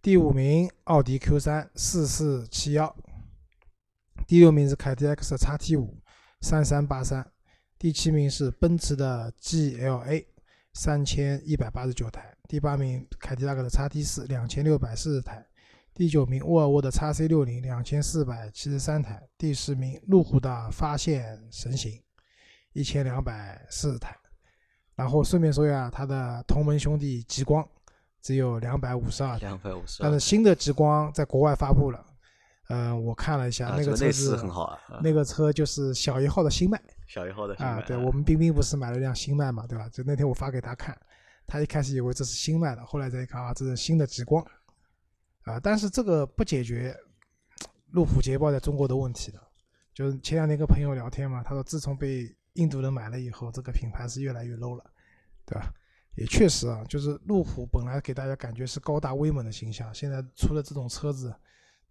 第五名奥迪 Q 三四四七幺，第六名是凯迪拉克的 XT 五三三八三，第七名是奔驰的 GLA 三千一百八十九台，第八名凯迪拉克的 XT 四两千六百四十台，第九名沃尔沃的 XC 六零两千四百七十三台，第十名路虎的发现神行一千两百四十台。然后顺便说一下，他的同门兄弟极光只有两百五十二台，两百五十但是新的极光在国外发布了。嗯、我看了一下，啊，那个车子饰很好啊，啊那个车就是小一号的新迈小一号的啊。对我们冰冰不是买了辆新迈嘛，对吧？就那天我发给他看，他一开始以为这是新迈的，后来再一看啊，这是新的极光啊。但是这个不解决路虎捷豹在中国的问题的。就是前两天跟朋友聊天嘛，他说自从被印度人买了以后，这个品牌是越来越 low 了，对吧？也确实啊，就是路虎本来给大家感觉是高大威猛的形象，现在出了这种车子，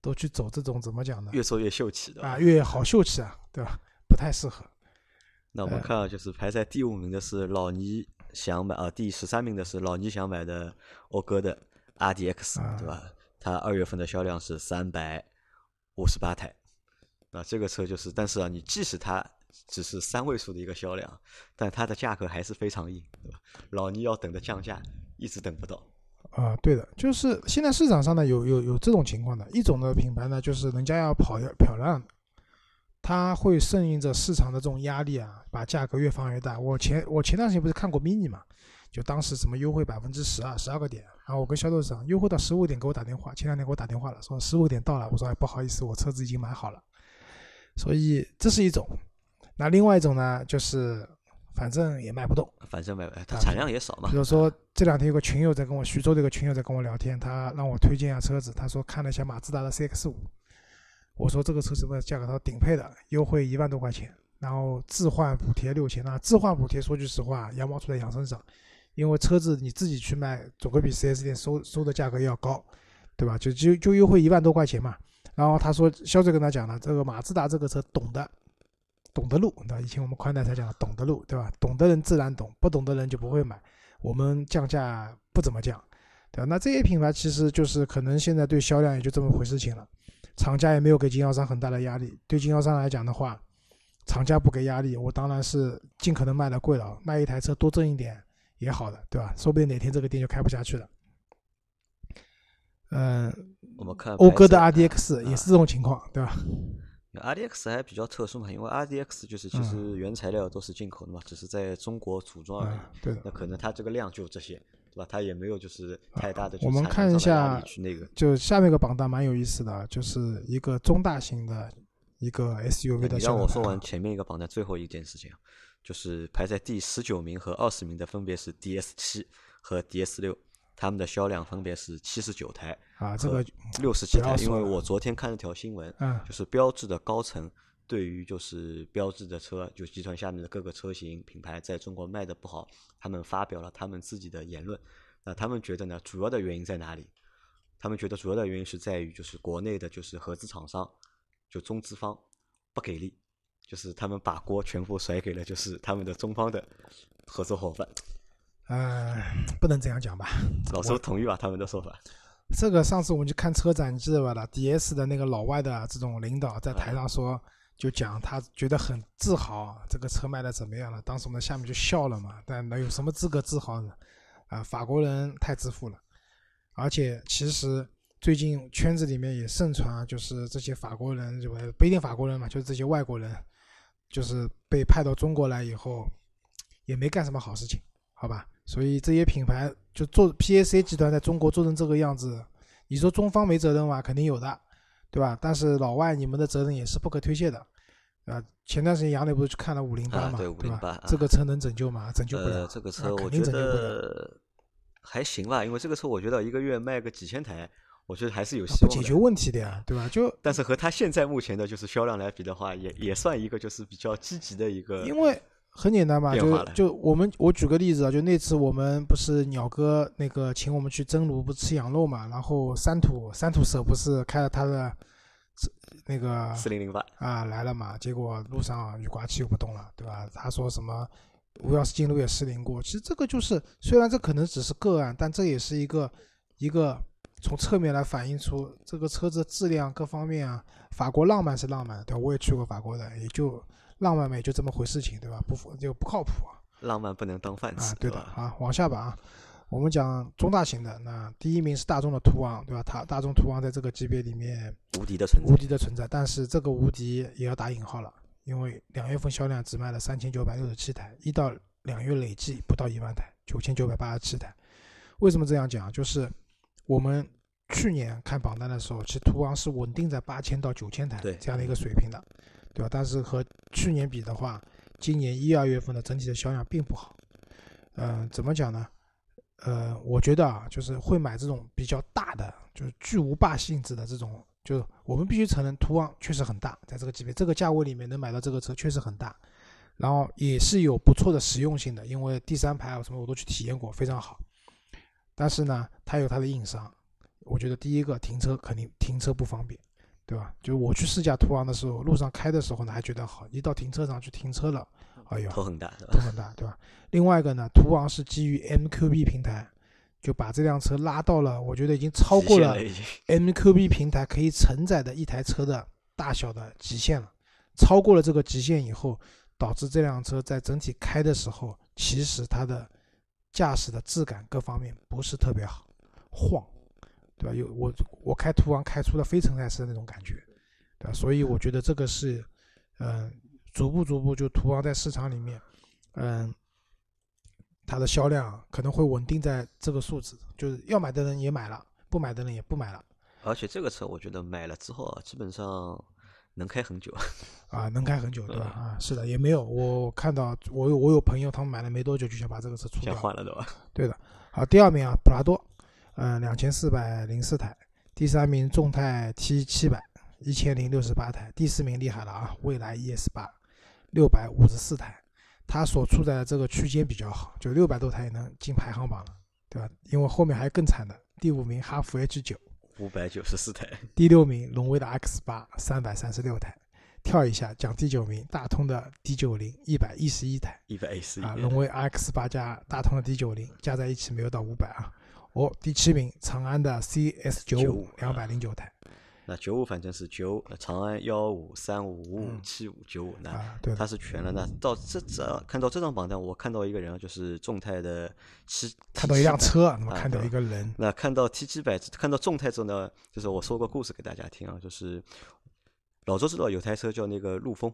都去走这种怎么讲呢？越做越秀气的啊，越好秀气啊，对吧？不太适合。那我们呃看啊，就是排在第五名的是老倪想买啊，第十三名的是老倪想买的讴歌的 RDX，、啊对吧？它二月份的销量是三百五十八台。那这个车就是，但是啊，你即使它只是三位数的一个销量，但它的价格还是非常硬，对吧？老倪要等着降价，一直等不到。啊，对的，就是现在市场上呢有有有这种情况的，一种的品牌呢就是人家要跑要漂亮，它会顺应着市场的这种压力啊，把价格越放越大。我前我前段时间不是看过 mini 嘛，就当时什么优惠百分之十二十二个点，然后我跟销售长优惠到十五点给我打电话，前两天给我打电话了，说十五点到了，我说哎不好意思，我车子已经买好了，所以这是一种。那另外一种呢，就是反正也卖不动。反正买它啊产量也少嘛比。如说这两天有个群友在跟我，徐州的一个群友在跟我聊天，他让我推荐一下车子，他说看了一下马自达的 CX 五，我说这个车子的价格？他说顶配的，优惠一万多块钱，然后置换补贴六千。那置换补贴说句实话，羊毛出在羊身上，因为车子你自己去卖，总归比 4S 店收收的价格要高，对吧？就就就优惠一万多块钱嘛。然后他说，销售跟他讲了，这个马自达这个车懂的，懂得路，对吧？以前我们宽带才讲的懂得路，对吧？懂的人自然懂，不懂的人就不会买。我们降价不怎么降，对吧？那这些品牌其实就是可能现在对销量也就这么回事情了，厂家也没有给经销商很大的压力。对经销商来讲的话，厂家不给压力，我当然是尽可能卖的贵了，卖一台车多挣一点也好的，对吧？说不定哪天这个店就开不下去了。嗯，我们看讴歌的 RDX 也是这种情况，对吧？RDX 还比较特殊嘛，因为 RDX 就是其实原材料都是进口的嘛，只是在中国组装而已。嗯，对。那可能它这个量就这些，对吧？它也没有就是太大的我们看一下。就下面一个榜单蛮有意思的，就是一个中大型的一个 SUV 的你让我说完前面一个榜单最后一件事情啊，就是排在第十九名和二十名的分别是 DS 七和 DS 六，他们的销量分别是七十九台啊，这个六十七台。因为我昨天看了条新闻，嗯就是标致的高层对于就是标致的车，就集团下面的各个车型品牌在中国卖的不好，他们发表了他们自己的言论。那他们觉得呢，主要的原因在哪里？他们觉得主要的原因是在于，就是国内的，就是合资厂商，就中资方不给力，就是他们把锅全部甩给了就是他们的中方的合作伙伴。呃，不能这样讲吧？老周同意吧？他们的说法。这个上次我们去看车展，你记得吧？了，DS 的那个老外的这种领导在台上说，就讲他觉得很自豪，这个车卖的怎么样了？当时我们下面就笑了嘛。但能有什么资格自豪呢？啊，法国人太自负了。而且其实最近圈子里面也盛传，就是这些法国人，就不一定法国人嘛，就是这些外国人，就是被派到中国来以后，也没干什么好事情，好吧？所以这些品牌就做 PSA 集团在中国做成这个样子，你说中方没责任吗？肯定有的，对吧？但是老外你们的责任也是不可推卸的，啊，前段时间杨磊不是去看了五零八嘛，对吧？这个车能拯救吗？拯救不了。这个车我觉得。还行吧，因为这个车我觉得一个月卖个几千台，我觉得还是有希望。解决问题的呀，对吧？就 *laughs* 但是和它现在目前的就是销量来比的话，也也算一个就是比较积极的一个。因为很简单嘛，就就我们我举个例子啊，就那次我们不是鸟哥那个请我们去蒸炉不吃羊肉嘛，然后三土三土舍不是开了他的那个四零零八啊来了嘛，结果路上雨刮器又不动了，对吧？他说什么？无钥匙进入也失灵过，其实这个就是虽然这可能只是个案，但这也是一个一个从侧面来反映出这个车子质量各方面啊。法国浪漫是浪漫，对吧？我也去过法国的，也就浪漫嘛，也就这么回事情，对吧？不就不靠谱啊。浪漫不能当饭吃啊，对的啊。往下吧啊，我们讲中大型的，那第一名是大众的途昂，对吧？它大众途昂在这个级别里面无敌的存在，无敌的存在，但是这个无敌也要打引号了。因为两月份销量只卖了三千九百六十七台，一到两月累计不到一万台，九千九百八十七台。为什么这样讲？就是我们去年看榜单的时候，其实途昂是稳定在八千到九千台这样的一个水平的，对吧？但是和去年比的话，今年一二月份的整体的销量并不好。嗯，怎么讲呢？呃，我觉得啊，就是会买这种比较大的，就是巨无霸性质的这种。就是我们必须承认，途昂确实很大，在这个级别、这个价位里面能买到这个车确实很大，然后也是有不错的实用性的，因为第三排啊什么我都去体验过，非常好。但是呢，它有它的硬伤，我觉得第一个停车肯定停车不方便，对吧？就我去试驾途昂的时候，路上开的时候呢还觉得好，一到停车场去停车了，哎呦，头很大，头很大，对吧？另外一个呢，途昂是基于 MQB 平台。就把这辆车拉到了，我觉得已经超过了 MQB 平台可以承载的一台车的大小的极限了。超过了这个极限以后，导致这辆车在整体开的时候，其实它的驾驶的质感各方面不是特别好，晃，对吧？有我我开途昂开出了非承载式的那种感觉，对吧？所以我觉得这个是，嗯，逐步逐步就途昂在市场里面，嗯。它的销量可能会稳定在这个数字，就是要买的人也买了，不买的人也不买了。而且这个车我觉得买了之后啊，基本上能开很久。*laughs* 啊，能开很久，对吧？啊，是的，也没有我看到我有我有朋友他们买了没多久就想把这个车出掉，换了对吧？对的。好，第二名啊，普拉多，嗯，两千四百零四台。第三名众泰 T 七百，一千零六十八台。第四名厉害了啊，蔚来 ES 八，六百五十四台。它所处在的这个区间比较好，就六百多台也能进排行榜了，对吧？因为后面还有更惨的，第五名哈弗 H 九，五百九十四台；第六名荣威的 X 八，三百三十六台。跳一下讲第九名，大通的 D 九零，一百一十一台。一百一十一啊，荣威 X 八加大通的 D 九零加在一起没有到五百啊。哦，第七名长安的 CS 九五，两百零九台。那九五反正是九，长安幺五三五五五七五九五，那它是全了。那到这这看到这张榜单，我看到一个人就是众泰的七，看到一辆车，那么看到一个人。那看到 T 七百，看到众泰之后呢，就是我说个故事给大家听啊，就是老周知道有台车叫那个陆风，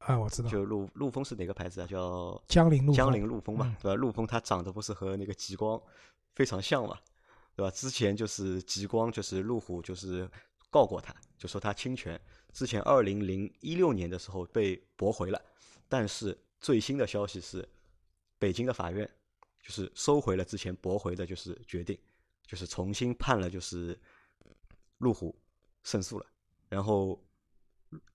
啊，我知道，就陆陆风是哪个牌子啊？叫江铃陆江铃陆风嘛，对吧？陆风它长得不是和那个极光非常像嘛，对吧？之前就是极光，就是路虎，就是。告过他，就说他侵权。之前二零零一六年的时候被驳回了，但是最新的消息是，北京的法院就是收回了之前驳回的，就是决定，就是重新判了，就是路虎胜诉了，然后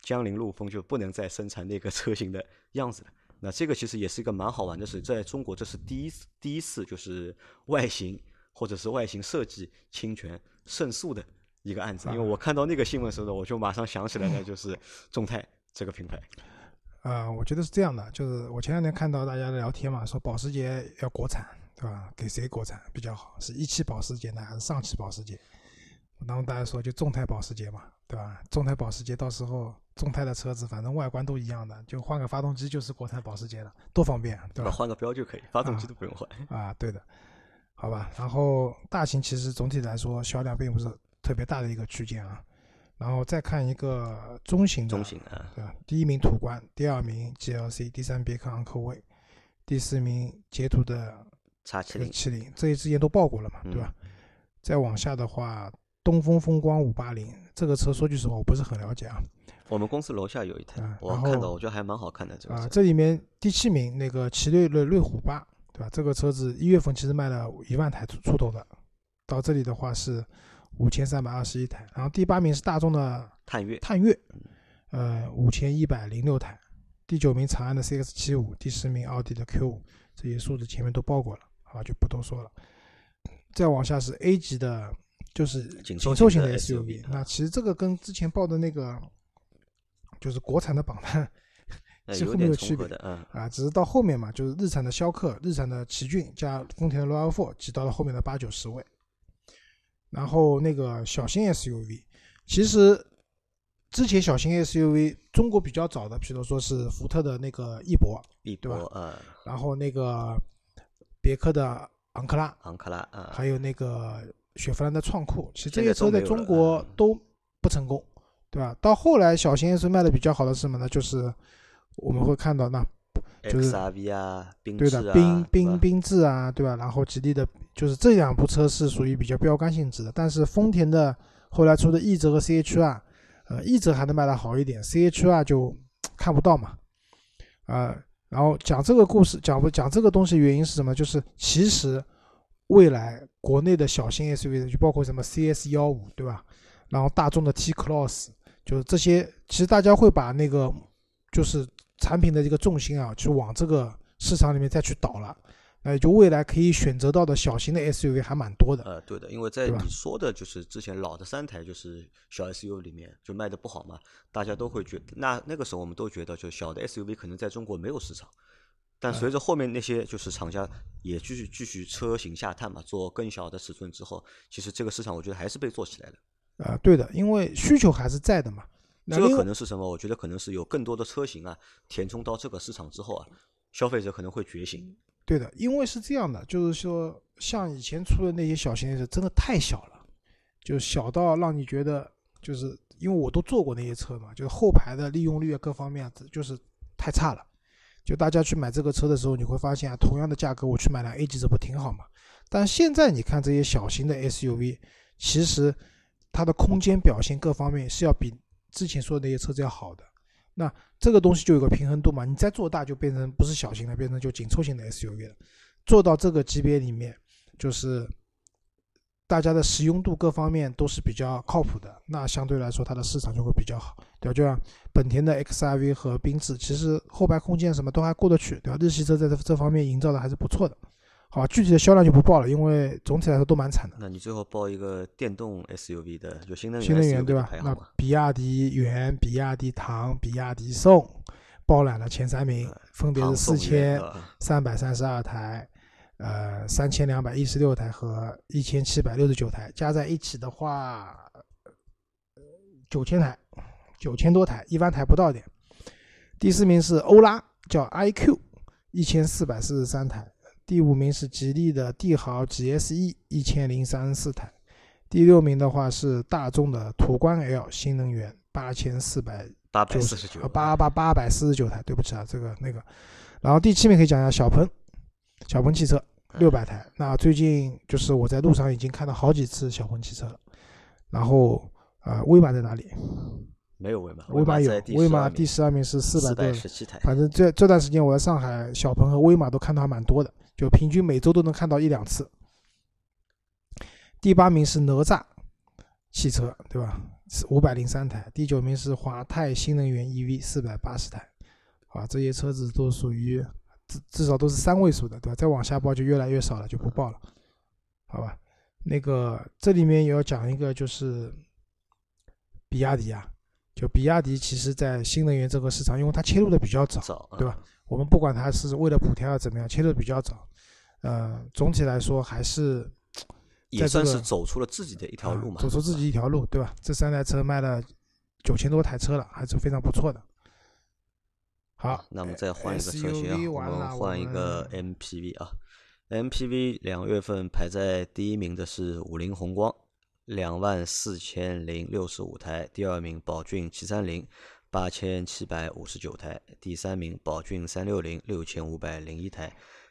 江铃陆风就不能再生产那个车型的样子了。那这个其实也是一个蛮好玩的事，在中国这是第一次第一次就是外形或者是外形设计侵权胜诉的一个案子。因为我看到那个新闻时候呢，我就马上想起来的，就是众泰这个品牌。*laughs* 呃，我觉得是这样的，就是我前两天看到大家聊天嘛，说保时捷要国产，对吧？给谁国产比较好？是一汽保时捷呢，还是上汽保时捷？然后大家说就众泰保时捷嘛，对吧？众泰保时捷到时候众泰的车子反正外观都一样的，就换个发动机就是国产保时捷了，多方便，对吧？换个标就可以，发动机都不用换。啊，*laughs* 对的，好吧。然后大型其实总体来说销量并不是特别大的一个区间啊。然后再看一个中型的，中型啊，对吧？第一名途观，第二名 GLC，第三别克昂科威，第四名捷途的叉七零，七零，这些之前都报过了嘛，对吧？再往下的话。东风风光五八零这个车，说句实话，我不是很了解啊。我们公司楼下有一台，我看到，我觉得还蛮好看的。这个啊，这里面第七名那个奇瑞的瑞虎八，对吧？这个车子一月份其实卖了一万台出出头的，到这里的话是五千三百二十一台。然后第八名是大众的探岳，探岳，呃，五千一百零六台。第九名长安的 CX 七五，第十名奥迪的 Q 五，这些数字前面都报过了，好就不多说了。再往下是 A 级的。就是紧凑型的 SUV，那其实这个跟之前报的那个就是国产的榜单几乎没有区别啊，只是到后面嘛，就是日产的逍客、日产的奇骏加丰田的 RAV4 挤到了后面的八九十位。然后那个小型 SUV，其实之前小型 SUV 中国比较早的，比如说是福特的那个翼博，翼博，嗯，然后那个别克的昂克拉，昂克拉，嗯，还有那个。雪佛兰的创酷，其实这些车在中国都不成功，对吧？到后来小型 SUV 卖的比较好的是什么呢？就是我们会看到那，就是 XRV 啊，对的，缤缤缤智啊，对吧？然后吉利的，就是这两部车是属于比较标杆性质的。但是丰田的后来出的奕泽和 CHR，呃，奕泽还能卖的好一点，CHR 就 *tsk* 看不到嘛，啊。然后讲这个故事，讲不讲这个东西原因是什么？就是其实。未来国内的小型 SUV 就包括什么 CS 幺五，对吧？然后大众的 T Cross，就是这些，其实大家会把那个就是产品的这个重心啊，就往这个市场里面再去导了。那就未来可以选择到的小型的 SUV 还蛮多的。呃，对的，因为在你说的就是之前老的三台就是小 SUV 里面就卖的不好嘛，大家都会觉那那个时候我们都觉得就小的 SUV 可能在中国没有市场。但随着后面那些就是厂家也继续继续车型下探嘛，做更小的尺寸之后，其实这个市场我觉得还是被做起来了。啊，对的，因为需求还是在的嘛。这个可能是什么？我觉得可能是有更多的车型啊填充到这个市场之后啊，消费者可能会觉醒。对的，因为是这样的，就是说像以前出的那些小型的车真的太小了，就小到让你觉得就是因为我都坐过那些车嘛，就是后排的利用率啊各方面就是太差了。就大家去买这个车的时候，你会发现啊，同样的价格，我去买辆 A 级车不挺好嘛？但现在你看这些小型的 SUV，其实它的空间表现各方面是要比之前说的那些车子要好的。那这个东西就有个平衡度嘛，你再做大就变成不是小型的，变成就紧凑型的 SUV 了。做到这个级别里面，就是大家的实用度各方面都是比较靠谱的，那相对来说它的市场就会比较好，对吧？就像。本田的 XRV 和缤智，其实后排空间什么都还过得去，对吧？日系车在这这方面营造的还是不错的。好，具体的销量就不报了，因为总体来说都蛮惨的。那你最后报一个电动 SUV 的，就新能源新能源对吧？那比亚迪元、比亚迪唐、比亚迪宋包揽了前三名，分别是四千三百三十二台，呃，三千两百一十六台和一千七百六十九台，加在一起的话，九千台。九千多台，一万台不到点。第四名是欧拉，叫 iQ，一千四百四十三台。第五名是吉利的帝豪 GSE，一千零三十四台。第六名的话是大众的途观 L 新能源，八千四百八百四十九，八八八百四十九台。对不起啊，这个那个。然后第七名可以讲一下小鹏，小鹏汽车六百台。那最近就是我在路上已经看到好几次小鹏汽车了。然后啊，威马在哪里？没有威马，威马有，威马第十二名是四百多，反正这这段时间我在上海，小鹏和威马都看到还蛮多的，就平均每周都能看到一两次。第八名是哪吒汽车，对吧？五百零三台。第九名是华泰新能源 EV，四百八十台。啊，这些车子都属于至至少都是三位数的，对吧？再往下报就越来越少了，就不报了，好吧？那个这里面也要讲一个，就是比亚迪啊，就比亚迪其实在新能源这个市场，因为它切入的比较早，早，对吧？我们不管它是为了补贴啊怎么样，切入的比较早，呃，总体来说还是也算是走出了自己的一条路嘛，走出自己一条路，对吧？这三台车卖了九千多台车了，还是非常不错的。好，那我们再换一个车型，我们换一个 MPV 啊。MPV 两月份排在第一名的是五菱宏光，两万四千零六十五台；第二名宝骏七三零，八千七百五十九台；第三名宝骏三六零，六千五百零一台；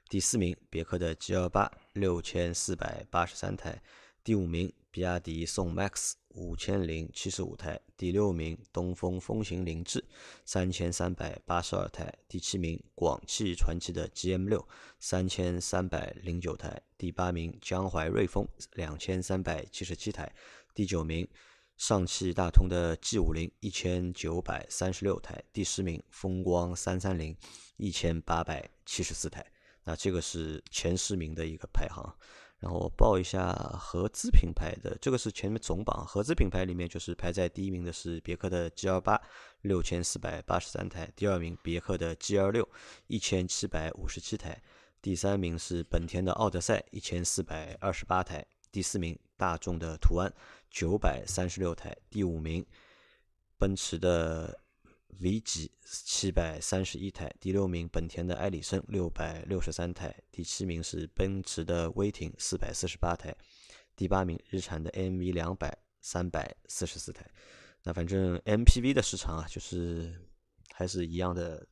第四名别克的 G 二八，六千四百八十三台；第五名比亚迪宋 MAX。五千零七十五台，第六名东风风行凌志，三千三百八十二台，第七名广汽传祺的 GM 六，三千三百零九台，第八名江淮瑞风，两千三百七十七台，第九名上汽大通的 G 五零，一千九百三十六台，第十名风光三三零，一千八百七十四台。那这个是前十名的一个排行。然后我报一下合资品牌的，这个是前面总榜，合资品牌里面就是排在第一名的是别克的 G L 八，六千四百八十三台，第二名别克的 G L 六，一千七百五十七台，第三名是本田的奥德赛，一千四百二十八台，第四名大众的途安，九百三十六台，第五名奔驰的。V 级七百三十一台，第六名本田的艾力绅六百六十三台，第七名是奔驰的威霆四百四十八台，第八名日产的 MV 两百三百四十四台。那反正 MPV 的市场啊，就是还是一样的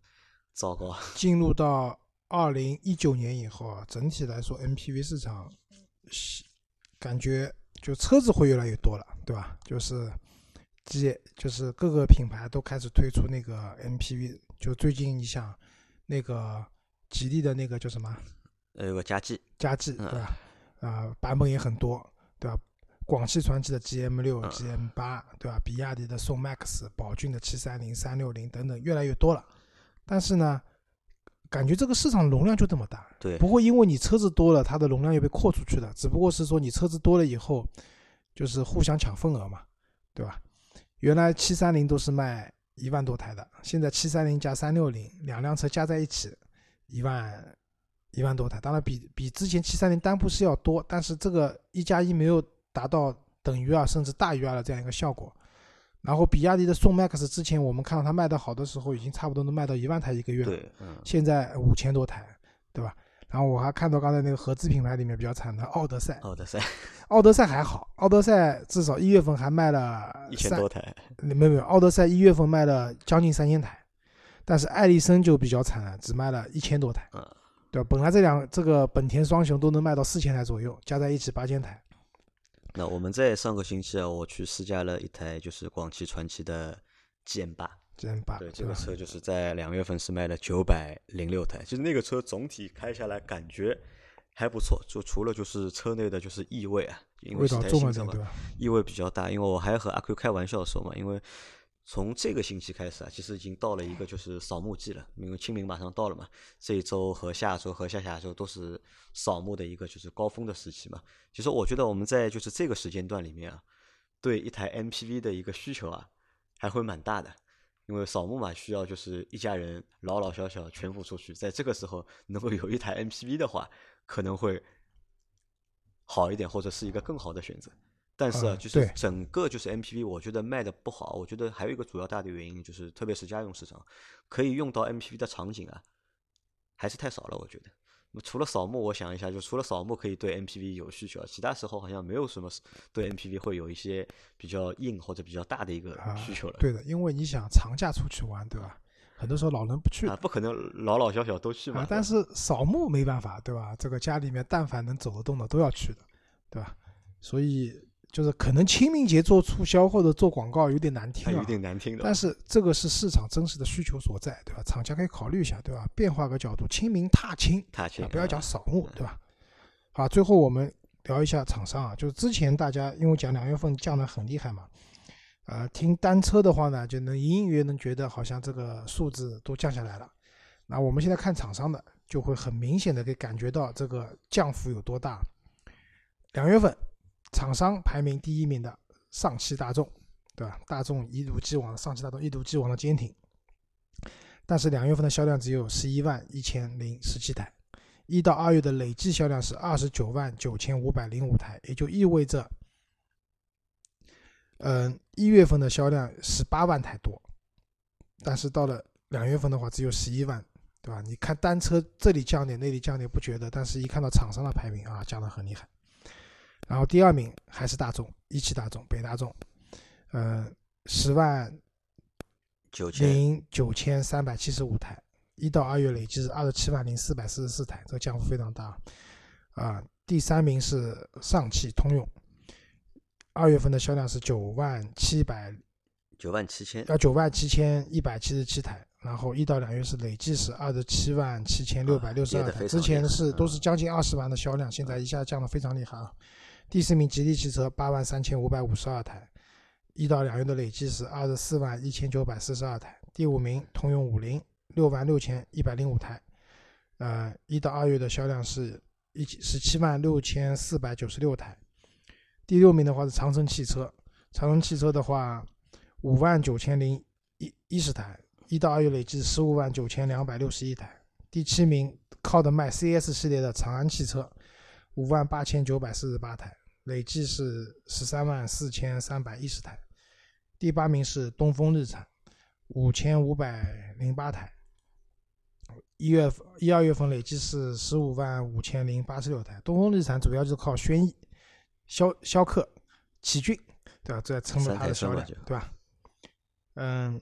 糟糕。*laughs* 进入到二零一九年以后啊，整体来说 MPV 市场是感觉就车子会越来越多了，对吧？就是。即就是各个品牌都开始推出那个 MPV，就最近你想，那个吉利的那个叫什么？呃，有个嘉际，嘉际对吧？啊，版本也很多，对吧？广汽传祺的 GM 六、GM 八，对吧？比亚迪的宋 MAX、宝骏的七三零、三六零等等，越来越多了。但是呢，感觉这个市场容量就这么大，对，不会因为你车子多了，它的容量又被扩出去了。只不过是说你车子多了以后，就是互相抢份额嘛，对吧？原来七三零都是卖一万多台的，现在七三零加三六零两辆车加在一起一万一万多台，当然比比之前七三零单部是要多，但是这个一加一没有达到等于二甚至大于二的这样一个效果。然后比亚迪的宋 MAX 之前我们看到它卖的好的时候，已经差不多能卖到一万台一个月了，现在五千多台，对吧？然后我还看到刚才那个合资品牌里面比较惨的奥德赛，奥德赛，奥德赛还好，奥德赛至少一月份还卖了一千多台，没有没有，奥德赛一月份卖了将近三千台，但是艾力绅就比较惨了，只卖了一千多台，嗯，对吧？本来这两这个本田双雄都能卖到四千台左右，加在一起八千台。那我们在上个星期啊，我去试驾了一台就是广汽传祺的 GM 八。GM 八！对，这个车就是在两月份是卖了九百零六台，其实那个车总体开下来感觉还不错，就除了就是车内的就是异味啊，因为是台新车嘛，异味比较大。因为我还和阿 Q 开玩笑说嘛，因为从这个星期开始啊，其实已经到了一个就是扫墓季了，因为清明马上到了嘛，这一周和下周和下下周都是扫墓的一个就是高峰的时期嘛。其实我觉得我们在就是这个时间段里面啊，对一台 MPV 的一个需求啊，还会蛮大的。因为扫墓嘛，需要就是一家人老老小小全部出去，在这个时候能够有一台 MPV 的话，可能会好一点，或者是一个更好的选择。但是啊，就是整个就是 MPV，我觉得卖的不好。我觉得还有一个主要大的原因就是，特别是家用市场，可以用到 MPV 的场景啊，还是太少了。我觉得。除了扫墓，我想一下，就除了扫墓可以对 MPV 有需求，其他时候好像没有什么对 MPV 会有一些比较硬或者比较大的一个需求了。对的，因为你想长假出去玩，对吧？很多时候老人不去，不可能老老小小都去嘛。但是扫墓没办法，对吧？这个家里面但凡能走得动的都要去的，对吧？所以。就是可能清明节做促销或者做广告有点难听，有点难听的。但是这个是市场真实的需求所在，对吧？厂家可以考虑一下，对吧？变化个角度，清明踏青，踏青，不要讲扫墓，对吧？好，最后我们聊一下厂商啊，就是之前大家因为讲两月份降的很厉害嘛，呃，听单车的话呢，就能隐隐约能觉得好像这个数字都降下来了。那我们现在看厂商的，就会很明显的可以感觉到这个降幅有多大。两月份。厂商排名第一名的上汽大众，对吧？大众一如既往的上汽大众一如既往的坚挺，但是两月份的销量只有十一万一千零十七台，一到二月的累计销量是二十九万九千五百零五台，也就意味着，嗯，一月份的销量十八万台多，但是到了两月份的话只有十一万。对吧？你看单车这里降点，那里降点不觉得，但是一看到厂商的排名啊，降得很厉害。然后第二名还是大众，一汽大众、北大众，呃，十万九千零九千三百七十五台，一到二月累计是二十七万零四百四十四台，这个降幅非常大。啊，第三名是上汽通用，二月份的销量是九万七百九万七千，要九万七千一百七十七台。然后一到两月是累计是二十七万七千六百六十二台，之前是都是将近二十万的销量，现在一下降的非常厉害啊。第四名吉利汽车八万三千五百五十二台，一到两月的累计是二十四万一千九百四十二台。第五名通用五菱六万六千一百零五台，呃，一到二月的销量是一十七万六千四百九十六台。第六名的话是长城汽车，长城汽车的话五万九千零一一十台。一到二月累计十五万九千两百六十一台，第七名靠的卖 CS 系列的长安汽车，五万八千九百四十八台，累计是十三万四千三百一十台。第八名是东风日产，五千五百零八台，一月份一二月份累计是十五万五千零八十六台。东风日产主要就是靠轩逸、逍逍客、奇骏，对吧？这撑着它的销量，对吧？嗯。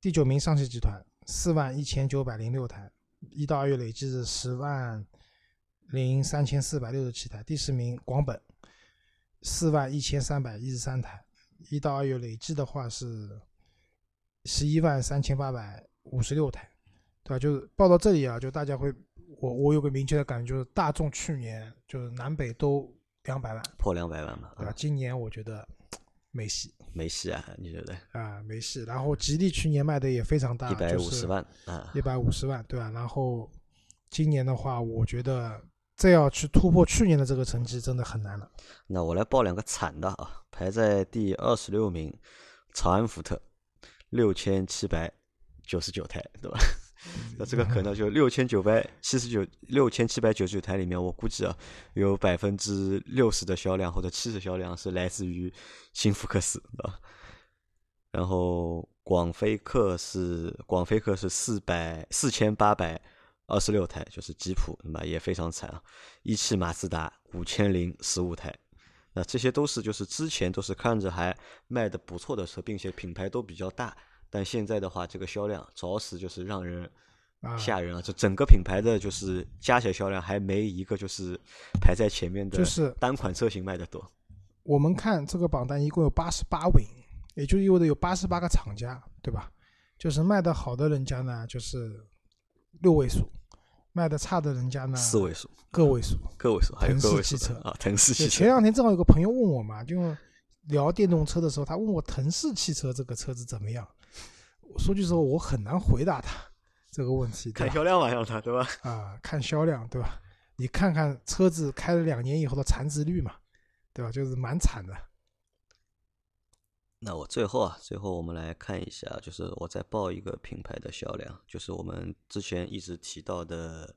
第九名上汽集团四万一千九百零六台，一到二月累计是十万零三千四百六十七台。第十名广本四万一千三百一十三台，一到二月累计的话是十一万三千八百五十六台，对吧？就是报到这里啊，就大家会，我我有个明确的感觉，就是大众去年就是南北都两百万破两百万嘛，对吧？今年我觉得。没戏，没戏啊！你觉得？啊，没戏。然后吉利去年卖的也非常大，一百五十万啊，一百五十万，对吧？然后今年的话，我觉得再要去突破去年的这个成绩，真的很难了。那我来报两个惨的啊，排在第二十六名，长安福特，六千七百九十九台，对吧？那这个可能就六千九百七十九、六千七百九十九台里面，我估计啊，有百分之六十的销量或者七十销量是来自于新福克斯，对吧？然后广菲克是广菲克是四百四千八百二十六台，就是吉普，那么也非常惨啊。一汽马自达五千零十五台，那这些都是就是之前都是看着还卖的不错的车，并且品牌都比较大。但现在的话，这个销量着实就是让人吓人啊！这整个品牌的就是加起来销量还没一个就是排在前面的，就是单款车型卖的多。我们看这个榜单一共有八十八位，也就意味着有八十八个厂家，对吧？就是卖的好的人家呢，就是六位数；卖的差的人家呢，四位数、个位数、个位数，还有个位数汽车啊，腾势汽车。前两天正好有个朋友问我嘛，就聊电动车的时候，他问我腾势汽车这个车子怎么样？说句实话，我很难回答他这个问题。看销量嘛，让他对吧？啊，看销量对吧？你看看车子开了两年以后的残值率嘛，对吧？就是蛮惨的。那我最后啊，最后我们来看一下，就是我再报一个品牌的销量，就是我们之前一直提到的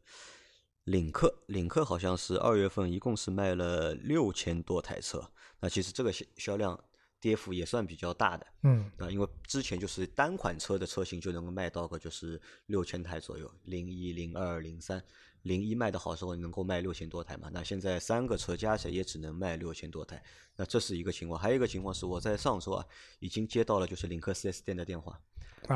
领克。领克好像是二月份一共是卖了六千多台车，那其实这个销销量。跌幅也算比较大的，嗯，啊，因为之前就是单款车的车型就能够卖到个就是六千台左右，零一、零二、零三，零一卖的好时候能够卖六千多台嘛，那现在三个车加起来也只能卖六千多台，那这是一个情况，还有一个情况是我在上周啊已经接到了就是领克 4S 店的电话，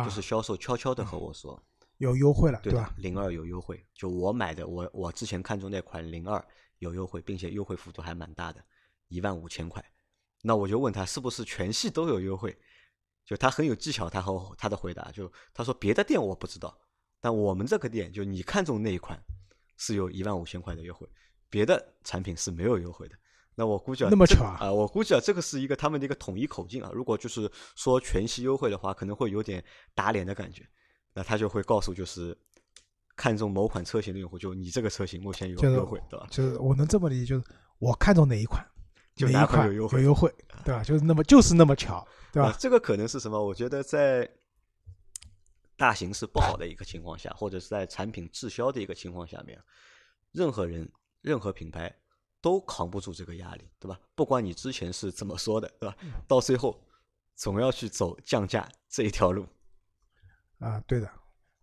就是销售悄悄的和我说有优惠了，对吧？零二有优惠，就我买的我我之前看中那款零二有优惠，并且优惠幅度还蛮大的，一万五千块。那我就问他是不是全系都有优惠，就他很有技巧，他和他的回答就他说别的店我不知道，但我们这个店就你看中那一款是有一万五千块的优惠，别的产品是没有优惠的。那我估计啊，那么巧啊，啊，我估计啊，这个是一个他们的一个统一口径啊。如果就是说全系优惠的话，可能会有点打脸的感觉。那他就会告诉就是看中某款车型的用户，就你这个车型目前有优惠，对吧？就是我能这么理解，就是我看中哪一款。就哪哪一款有优惠有优惠，对吧？就是那么就是那么巧，对吧？啊这个可能是什么？我觉得在大形势不好的一个情况下，或者是在产品滞销的一个情况下面，任何人、任何品牌都扛不住这个压力，对吧？不管你之前是怎么说的，对吧？到最后总要去走降价这一条路，啊，对的，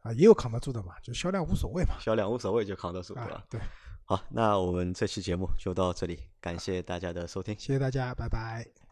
啊，也有扛得住的嘛，就销量无所谓嘛，销量无所谓就扛得住，对吧啊？，对，好，那我们这期节目就到这里，感谢大家的收听。谢谢大家，拜拜。